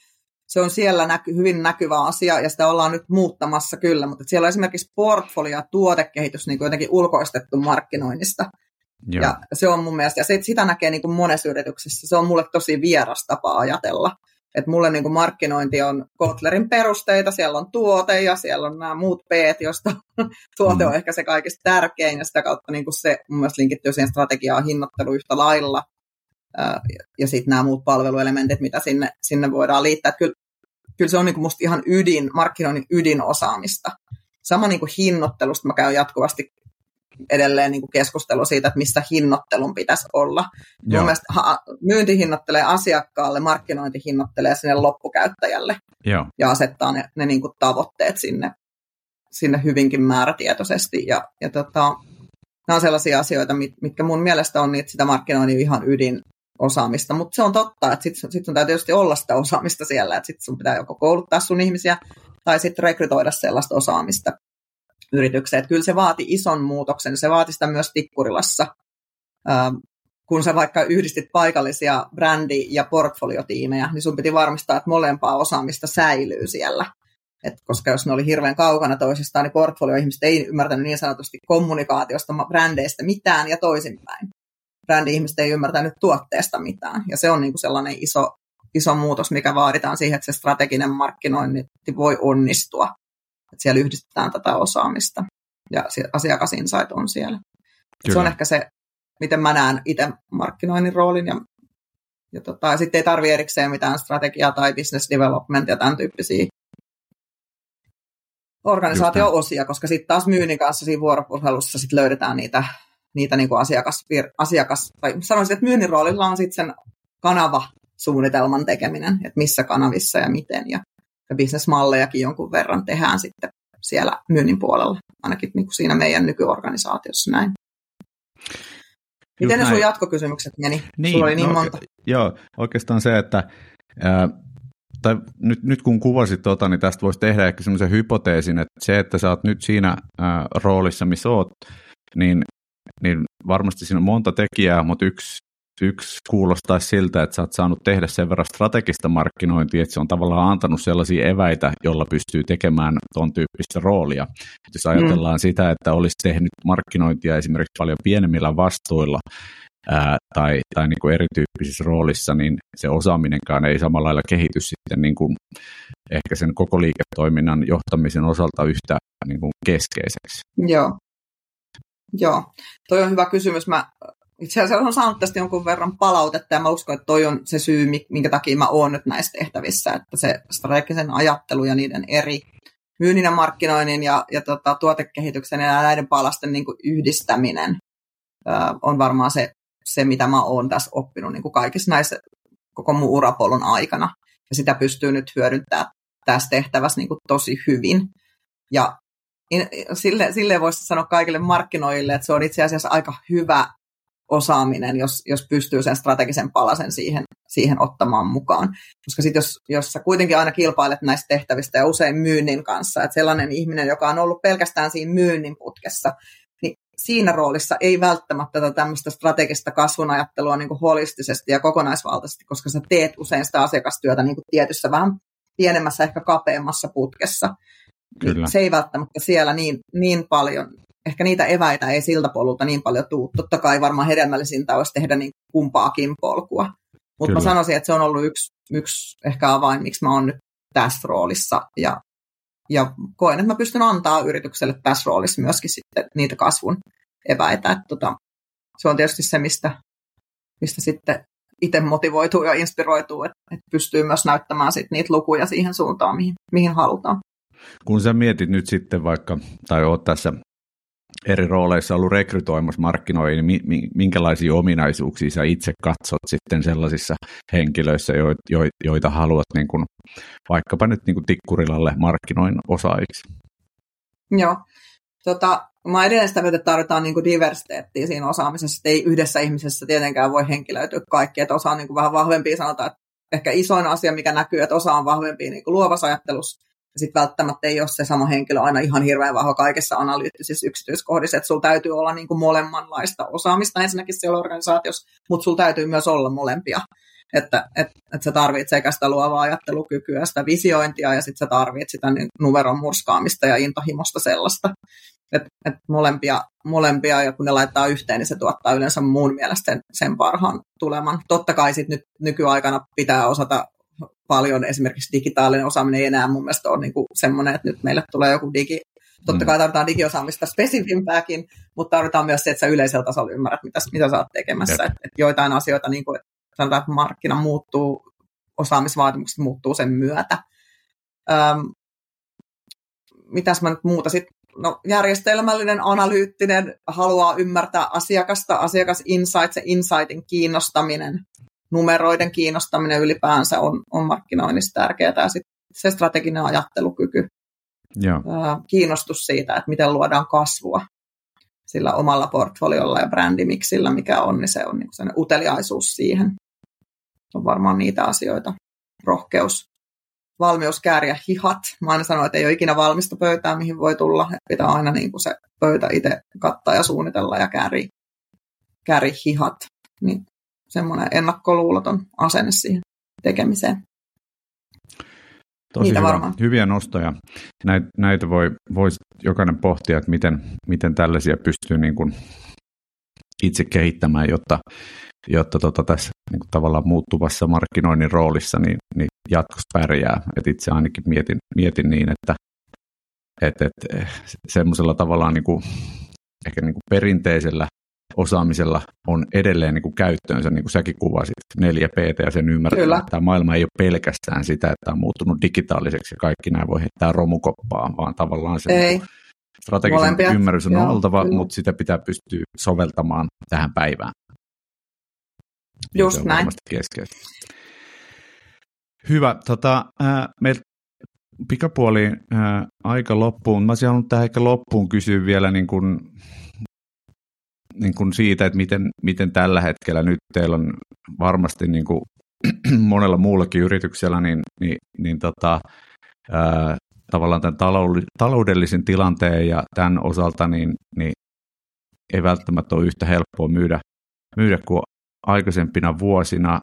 se on siellä näky, hyvin näkyvä asia, ja sitä ollaan nyt muuttamassa kyllä, mutta siellä on esimerkiksi portfolio- ja tuotekehitys niin kuin jotenkin ulkoistettu markkinoinnista. Joo. Ja se on mun mielestä, ja se, sitä näkee niin kuin monessa yrityksessä, se on mulle tosi vieras tapa ajatella. Että mulle niin kuin markkinointi on Kotlerin perusteita, siellä on tuote ja siellä on nämä muut p joista tuote mm. on ehkä se kaikista tärkein, ja sitä kautta niin kuin se mun mielestä linkittyy siihen strategiaan hinnoittelu yhtä lailla. Ja sitten nämä muut palveluelementit, mitä sinne, sinne voidaan liittää. Kyllä, kyllä se on niin musta ihan ydin, markkinoinnin ydinosaamista. Sama niin kuin hinnoittelusta mä käyn jatkuvasti edelleen niin kuin keskustelu siitä, että missä hinnoittelun pitäisi olla. Joo. Mun mielestä ha, myynti hinnoittelee asiakkaalle, markkinointi hinnoittelee sinne loppukäyttäjälle Joo. ja asettaa ne, ne niin kuin tavoitteet sinne, sinne hyvinkin määrätietoisesti. Ja, ja tota, nämä on sellaisia asioita, mit, mitkä mun mielestä on niitä sitä markkinoinnin ihan ydin osaamista, mutta se on totta, että sitten sit sun täytyy tietysti olla sitä osaamista siellä, että sitten sun pitää joko kouluttaa sun ihmisiä tai sitten rekrytoida sellaista osaamista, yritykseen. Että kyllä se vaati ison muutoksen, se vaati sitä myös Tikkurilassa, kun sä vaikka yhdistit paikallisia brändi- ja portfoliotiimejä, niin sun piti varmistaa, että molempaa osaamista säilyy siellä. Et koska jos ne oli hirveän kaukana toisistaan, niin portfolio-ihmiset ei ymmärtänyt niin sanotusti kommunikaatiosta, brändeistä mitään ja toisinpäin. Brändi-ihmiset ei ymmärtänyt tuotteesta mitään. Ja se on niin kuin sellainen iso, iso muutos, mikä vaaditaan siihen, että se strateginen markkinointi voi onnistua että siellä yhdistetään tätä osaamista ja asiakasinsight on siellä. Se on ehkä se, miten mä näen itse markkinoinnin roolin ja, ja, tota, sitten ei tarvitse erikseen mitään strategiaa tai business development ja tämän tyyppisiä organisaatio-osia, koska sitten taas myynnin kanssa siinä vuoropuhelussa sit löydetään niitä, niitä niin kuin asiakas, asiakas, tai sanoisin, että myynnin roolilla on sitten sen kanava suunnitelman tekeminen, että missä kanavissa ja miten. Ja bisnesmallejakin jonkun verran tehdään sitten siellä myynnin puolella, ainakin niin kuin siinä meidän nykyorganisaatiossa näin. Miten ne sun jatkokysymykset meni? Niin, Sulla oli niin no, monta. Joo, oikeastaan se, että ää, tai nyt, nyt kun kuvasit tota, niin tästä voisi tehdä ehkä semmoisen hypoteesin, että se, että sä oot nyt siinä ää, roolissa, missä oot, niin, niin varmasti siinä on monta tekijää, mutta yksi yksi kuulostaa siltä, että sä oot saanut tehdä sen verran strategista markkinointia, että se on tavallaan antanut sellaisia eväitä, jolla pystyy tekemään ton tyyppistä roolia. Et jos ajatellaan mm. sitä, että olisi tehnyt markkinointia esimerkiksi paljon pienemmillä vastuilla, ää, tai, tai niin kuin erityyppisissä roolissa, niin se osaaminenkaan ei samalla lailla kehity sitten niin kuin ehkä sen koko liiketoiminnan johtamisen osalta yhtä niin kuin keskeiseksi. Joo. Joo, toi on hyvä kysymys. Mä itse asiassa olen saanut tästä jonkun verran palautetta ja mä uskon, että toi on se syy, minkä takia mä oon nyt näissä tehtävissä, että se strategisen ajattelu ja niiden eri myynnin ja markkinoinnin ja, ja tota, tuotekehityksen ja näiden palasten niin kuin yhdistäminen ö, on varmaan se, se, mitä mä oon tässä oppinut niin kuin kaikissa näissä koko mun urapolun aikana. Ja sitä pystyy nyt hyödyntämään tässä tehtävässä niin kuin tosi hyvin. Ja sille, sille voisi sanoa kaikille markkinoille, että se on itse asiassa aika hyvä osaaminen, jos, jos pystyy sen strategisen palasen siihen, siihen ottamaan mukaan. Koska sitten jos, jos sä kuitenkin aina kilpailet näistä tehtävistä ja usein myynnin kanssa, että sellainen ihminen, joka on ollut pelkästään siinä myynnin putkessa, niin siinä roolissa ei välttämättä tätä tämmöistä strategista kasvunajattelua niin kuin holistisesti ja kokonaisvaltaisesti, koska sä teet usein sitä asiakastyötä niin kuin tietyssä vähän pienemmässä, ehkä kapeammassa putkessa. Kyllä. Se ei välttämättä siellä niin, niin paljon ehkä niitä eväitä ei siltä polulta niin paljon tuu. Totta kai varmaan hedelmällisintä olisi tehdä niin kumpaakin polkua. Mutta mä sanoisin, että se on ollut yksi, yksi ehkä avain, miksi mä oon nyt tässä roolissa. Ja, ja koen, että mä pystyn antaa yritykselle tässä roolissa myöskin sitten niitä kasvun eväitä. Että tota, se on tietysti se, mistä, mistä sitten itse motivoituu ja inspiroituu, että, että pystyy myös näyttämään sit niitä lukuja siihen suuntaan, mihin, mihin halutaan. Kun sä mietit nyt sitten vaikka, tai oot tässä eri rooleissa ollut rekrytoimassa markkinoihin, niin minkälaisia ominaisuuksia sä itse katsot sitten sellaisissa henkilöissä, joita haluat niin kuin, vaikkapa nyt niin kuin tikkurilalle markkinoin osaajiksi? Joo, tota, mä edelleen sitä että tarvitaan niin kuin diversiteettiä siinä osaamisessa, että ei yhdessä ihmisessä tietenkään voi henkilöityä kaikki, että osa on niin kuin vähän vahvempia, sanotaan, että ehkä isoin asia, mikä näkyy, että osa on vahvempi niin luovassa ajattelussa, ja sitten välttämättä ei ole se sama henkilö aina ihan hirveän vahva kaikessa analyyttisissä yksityiskohdissa, että sulla täytyy olla niin kuin molemmanlaista osaamista ensinnäkin siellä organisaatiossa, mutta sulla täytyy myös olla molempia. Että et, et sä tarvit sekä sitä luovaa ajattelukykyä, sitä visiointia ja sitten sä tarvit sitä niin numeron murskaamista ja intohimosta sellaista. Et, et molempia, molempia, ja kun ne laittaa yhteen, niin se tuottaa yleensä muun mielestä sen, sen parhaan tuleman. Totta kai sit nyt nykyaikana pitää osata paljon, esimerkiksi digitaalinen osaaminen ei enää mun mielestä ole niin semmoinen, että nyt meille tulee joku digi, Totta mm. kai tarvitaan digiosaamista spesifimpääkin, mutta tarvitaan myös se, että sä yleisellä tasolla ymmärrät, mitä, mitä sä oot tekemässä. Et, et joitain asioita, niin kuin, sanotaan, että markkina muuttuu, osaamisvaatimukset muuttuu sen myötä. Öm, mitäs mä nyt muuta sitten no, järjestelmällinen, analyyttinen, haluaa ymmärtää asiakasta, asiakas insight, se insightin kiinnostaminen, numeroiden kiinnostaminen ylipäänsä on, on markkinoinnissa tärkeää. Ja sitten se strateginen ajattelukyky, Joo. kiinnostus siitä, että miten luodaan kasvua sillä omalla portfoliolla ja brändimiksillä, mikä on, niin se on niin uteliaisuus siihen. On varmaan niitä asioita. Rohkeus, valmius kääriä hihat. Mä aina sanoin, että ei ole ikinä valmista pöytää, mihin voi tulla. Pitää aina niin kuin se pöytä itse kattaa ja suunnitella ja kääri, kääri hihat. Niin semmoinen ennakkoluuloton asenne siihen tekemiseen. Tosi hyvä, hyviä nostoja. Näitä, näitä voi, voi jokainen pohtia, että miten, miten tällaisia pystyy niin kuin itse kehittämään, jotta, jotta tota tässä niin kuin tavallaan muuttuvassa markkinoinnin roolissa niin, niin jatkossa pärjää. Et itse ainakin mietin, mietin niin, että et, et, semmoisella tavallaan niin kuin, ehkä niin kuin perinteisellä osaamisella on edelleen niin kuin käyttöönsä, niin kuin säkin kuvasit, 4 PT ja sen ymmärtää, että tämä maailma ei ole pelkästään sitä, että on muuttunut digitaaliseksi ja kaikki nämä voi heittää romukoppaan, vaan tavallaan se ei. strategisen Molempia. ymmärrys on Joo, oltava, kyllä. mutta sitä pitää pystyä soveltamaan tähän päivään. Just näin. Keskeistä. Hyvä. Tota, äh, meillä pikapuoli äh, aika loppuun. Mä olisin halunnut tähän ehkä loppuun kysyä vielä niin kuin niin kuin siitä, että miten, miten tällä hetkellä nyt teillä on varmasti niin kuin monella muullakin yrityksellä, niin, niin, niin tota, ää, tavallaan tämän taloudellisen tilanteen ja tämän osalta, niin, niin ei välttämättä ole yhtä helppoa myydä, myydä kuin aikaisempina vuosina.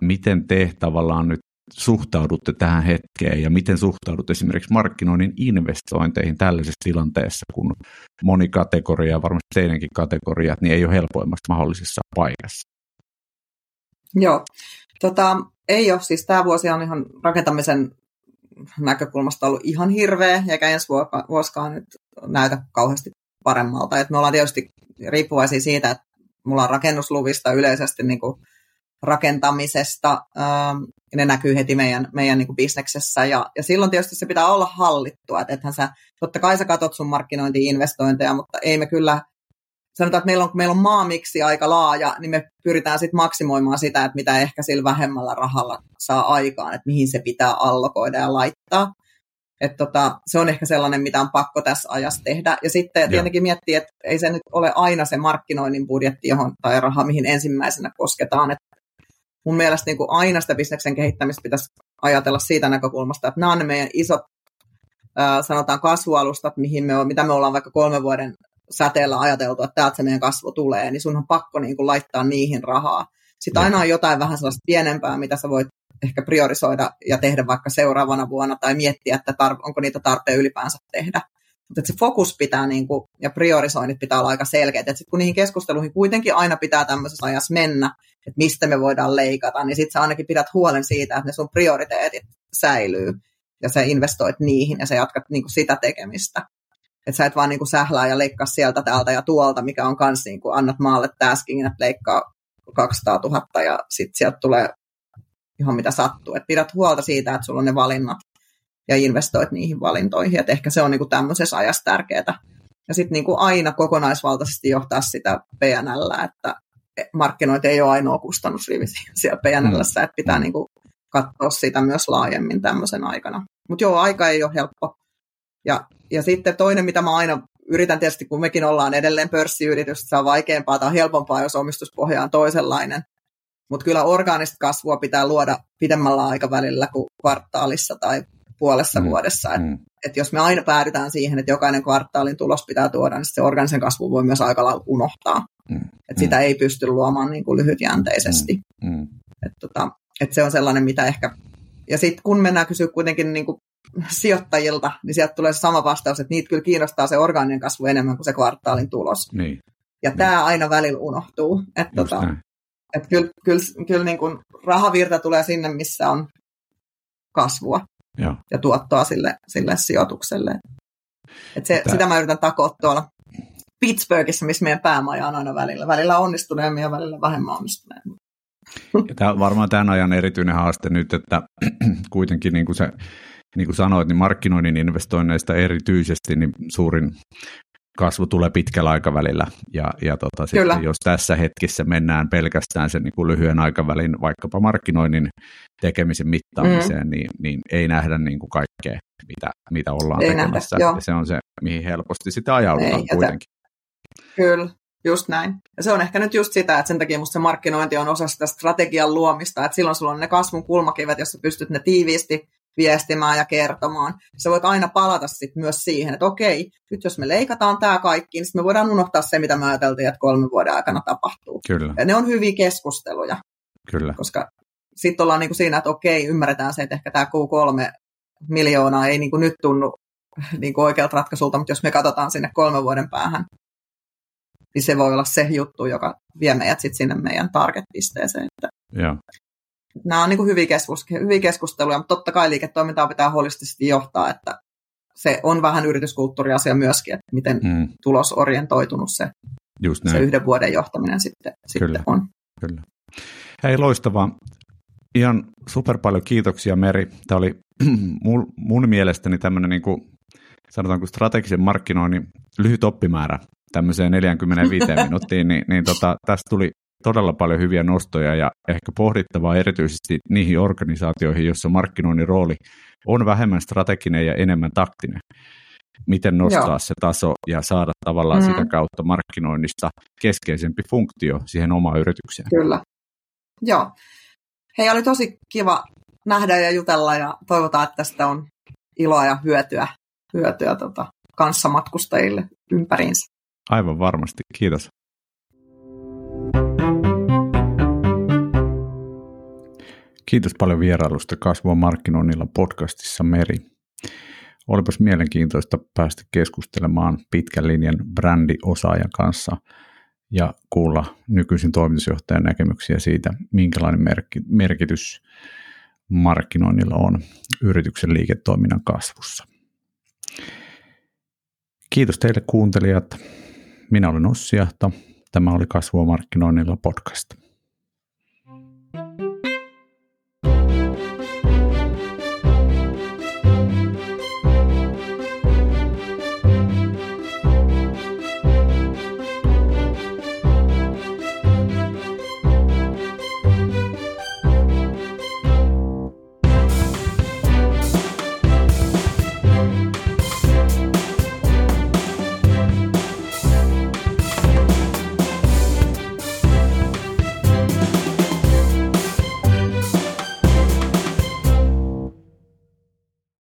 Miten te tavallaan nyt suhtaudutte tähän hetkeen ja miten suhtaudutte esimerkiksi markkinoinnin investointeihin tällaisessa tilanteessa, kun moni kategoria, varmasti teidänkin kategoriat, niin ei ole helpoimmassa mahdollisessa paikassa? Joo, tota, ei ole. Siis tämä vuosi on ihan rakentamisen näkökulmasta ollut ihan hirveä, eikä ensi vuosikaan nyt näytä kauheasti paremmalta. Et me ollaan tietysti riippuvaisia siitä, että mulla on rakennusluvista yleisesti niin kuin rakentamisesta. Ne näkyy heti meidän, meidän niin kuin bisneksessä ja, ja silloin tietysti se pitää olla hallittua. Että ethän sä, totta kai sä katot sun markkinointi-investointeja, mutta ei me kyllä, sanotaan, että meillä on, kun meillä on maamiksi aika laaja, niin me pyritään sitten maksimoimaan sitä, että mitä ehkä sillä vähemmällä rahalla saa aikaan, että mihin se pitää allokoida ja laittaa. Et tota, se on ehkä sellainen, mitä on pakko tässä ajassa tehdä. Ja sitten Joo. tietenkin miettii, että ei se nyt ole aina se markkinoinnin budjetti johon, tai raha, mihin ensimmäisenä kosketaan. Et mun mielestä niin kuin aina sitä bisneksen kehittämistä pitäisi ajatella siitä näkökulmasta, että nämä on ne meidän isot, sanotaan kasvualustat, mihin me mitä me ollaan vaikka kolmen vuoden säteellä ajateltu, että täältä se meidän kasvu tulee, niin sun on pakko niin kuin laittaa niihin rahaa. Sitten aina on jotain vähän sellaista pienempää, mitä sä voit ehkä priorisoida ja tehdä vaikka seuraavana vuonna tai miettiä, että tar- onko niitä tarpeen ylipäänsä tehdä. Mutta se fokus pitää niin kuin, ja priorisoinnit pitää olla aika selkeät. Et sit kun niihin keskusteluihin kuitenkin aina pitää tämmöisessä ajassa mennä, että mistä me voidaan leikata, niin sitten sä ainakin pidät huolen siitä, että ne sun prioriteetit säilyy ja sä investoit niihin ja sä jatkat niin kuin sitä tekemistä. Että sä et vaan niin kuin sählää ja leikkaa sieltä, täältä ja tuolta, mikä on kans niin kuin annat maalle taskingin, että leikkaa 200 000 ja sitten sieltä tulee ihan mitä sattuu. Että pidät huolta siitä, että sulla on ne valinnat ja investoit niihin valintoihin. Että ehkä se on niin kuin tämmöisessä ajassa tärkeää. Ja sitten niin kuin aina kokonaisvaltaisesti johtaa sitä PNL, että markkinointi ei ole ainoa kustannusrivi siellä PNL, mm. että pitää niin kuin katsoa sitä myös laajemmin tämmöisen aikana. Mutta joo, aika ei ole helppo. Ja, ja sitten toinen, mitä mä aina yritän tietysti, kun mekin ollaan edelleen pörssiyritys, se on vaikeampaa tai helpompaa, jos omistuspohja on toisenlainen. Mutta kyllä orgaanista kasvua pitää luoda pidemmällä aikavälillä kuin kvartaalissa tai puolessa mm. vuodessa. Et, mm. et jos me aina päädytään siihen, että jokainen kvartaalin tulos pitää tuoda, niin se organisen kasvu voi myös aika lailla unohtaa. Mm. Et sitä mm. ei pysty luomaan niin kuin lyhytjänteisesti. Mm. Mm. Et tota, et se on sellainen, mitä ehkä... Ja sitten kun mennään kysyä kuitenkin niin kuin sijoittajilta, niin sieltä tulee se sama vastaus, että niitä kyllä kiinnostaa se orgaaninen kasvu enemmän kuin se kvartaalin tulos. Niin. Ja niin. tämä aina välillä unohtuu. Että tota, et kyllä, kyllä, kyllä niin kuin rahavirta tulee sinne, missä on kasvua ja, ja tuottoa sille, sille sijoitukselle. Et se, sitä mä yritän takoa tuolla Pittsburghissa, missä meidän päämaja on aina välillä. Välillä onnistuneemmin ja välillä vähemmän onnistuneemmin. Ja tämä on varmaan tämän ajan erityinen haaste nyt, että kuitenkin niin kuin se niin kuin sanoit, niin markkinoinnin investoinneista erityisesti niin suurin kasvu tulee pitkällä aikavälillä. Ja, ja tota, sitten jos tässä hetkessä mennään pelkästään sen niin kuin lyhyen aikavälin vaikkapa markkinoinnin tekemisen mittaamiseen, mm. niin, niin ei nähdä niin kuin kaikkea, mitä, mitä ollaan ei tekemässä. Nähdä, se on se, mihin helposti sitä ajaudutaan ei, kuitenkin. Kyllä, just näin. Ja se on ehkä nyt just sitä, että sen takia musta se markkinointi on osa sitä strategian luomista, että silloin sulla on ne kasvun kulmakivet, jos sä pystyt ne tiiviisti viestimään ja kertomaan. Sä voit aina palata sit myös siihen, että okei, nyt jos me leikataan tämä kaikki, niin me voidaan unohtaa se, mitä me ajateltiin, että kolmen vuoden aikana tapahtuu. Kyllä. Ja ne on hyviä keskusteluja. Kyllä. Koska sitten ollaan niin kuin siinä, että okei, ymmärretään se, että ehkä tämä Q3 miljoonaa ei niin kuin nyt tunnu niin kuin oikealta ratkaisulta, mutta jos me katsotaan sinne kolmen vuoden päähän, niin se voi olla se juttu, joka vie meidät sitten sinne meidän target-pisteeseen. Että Joo nämä on niin kuin hyviä, keskus, hyviä keskusteluja, mutta totta kai liiketoimintaa pitää holistisesti johtaa, että se on vähän yrityskulttuuriasia myöskin, että miten mm. tulosorientoitunut se, Just näin. se yhden vuoden johtaminen sitten, Kyllä. sitten on. Kyllä. Hei, loistavaa. Ihan super paljon kiitoksia Meri. Tämä oli mun, mun mielestäni tämmöinen niin kuin, sanotaanko strategisen markkinoinnin lyhyt oppimäärä tämmöiseen 45 minuuttiin, niin, niin tota, tästä tuli todella paljon hyviä nostoja ja ehkä pohdittavaa erityisesti niihin organisaatioihin, joissa markkinoinnin rooli on vähemmän strateginen ja enemmän taktinen. Miten nostaa Joo. se taso ja saada tavallaan mm. sitä kautta markkinoinnista keskeisempi funktio siihen omaan yritykseen. Kyllä. Joo. Hei, oli tosi kiva nähdä ja jutella ja toivotaan, että tästä on iloa ja hyötyä, hyötyä tota, kanssamatkustajille ympäriinsä. Aivan varmasti. Kiitos. Kiitos paljon vierailusta Kasvua markkinoinnilla podcastissa Meri. Olipas mielenkiintoista päästä keskustelemaan pitkän linjan brändiosaajan kanssa ja kuulla nykyisin toimitusjohtajan näkemyksiä siitä, minkälainen merkitys markkinoinnilla on yrityksen liiketoiminnan kasvussa. Kiitos teille kuuntelijat. Minä olen Ossi Tämä oli Kasvua markkinoinnilla podcast.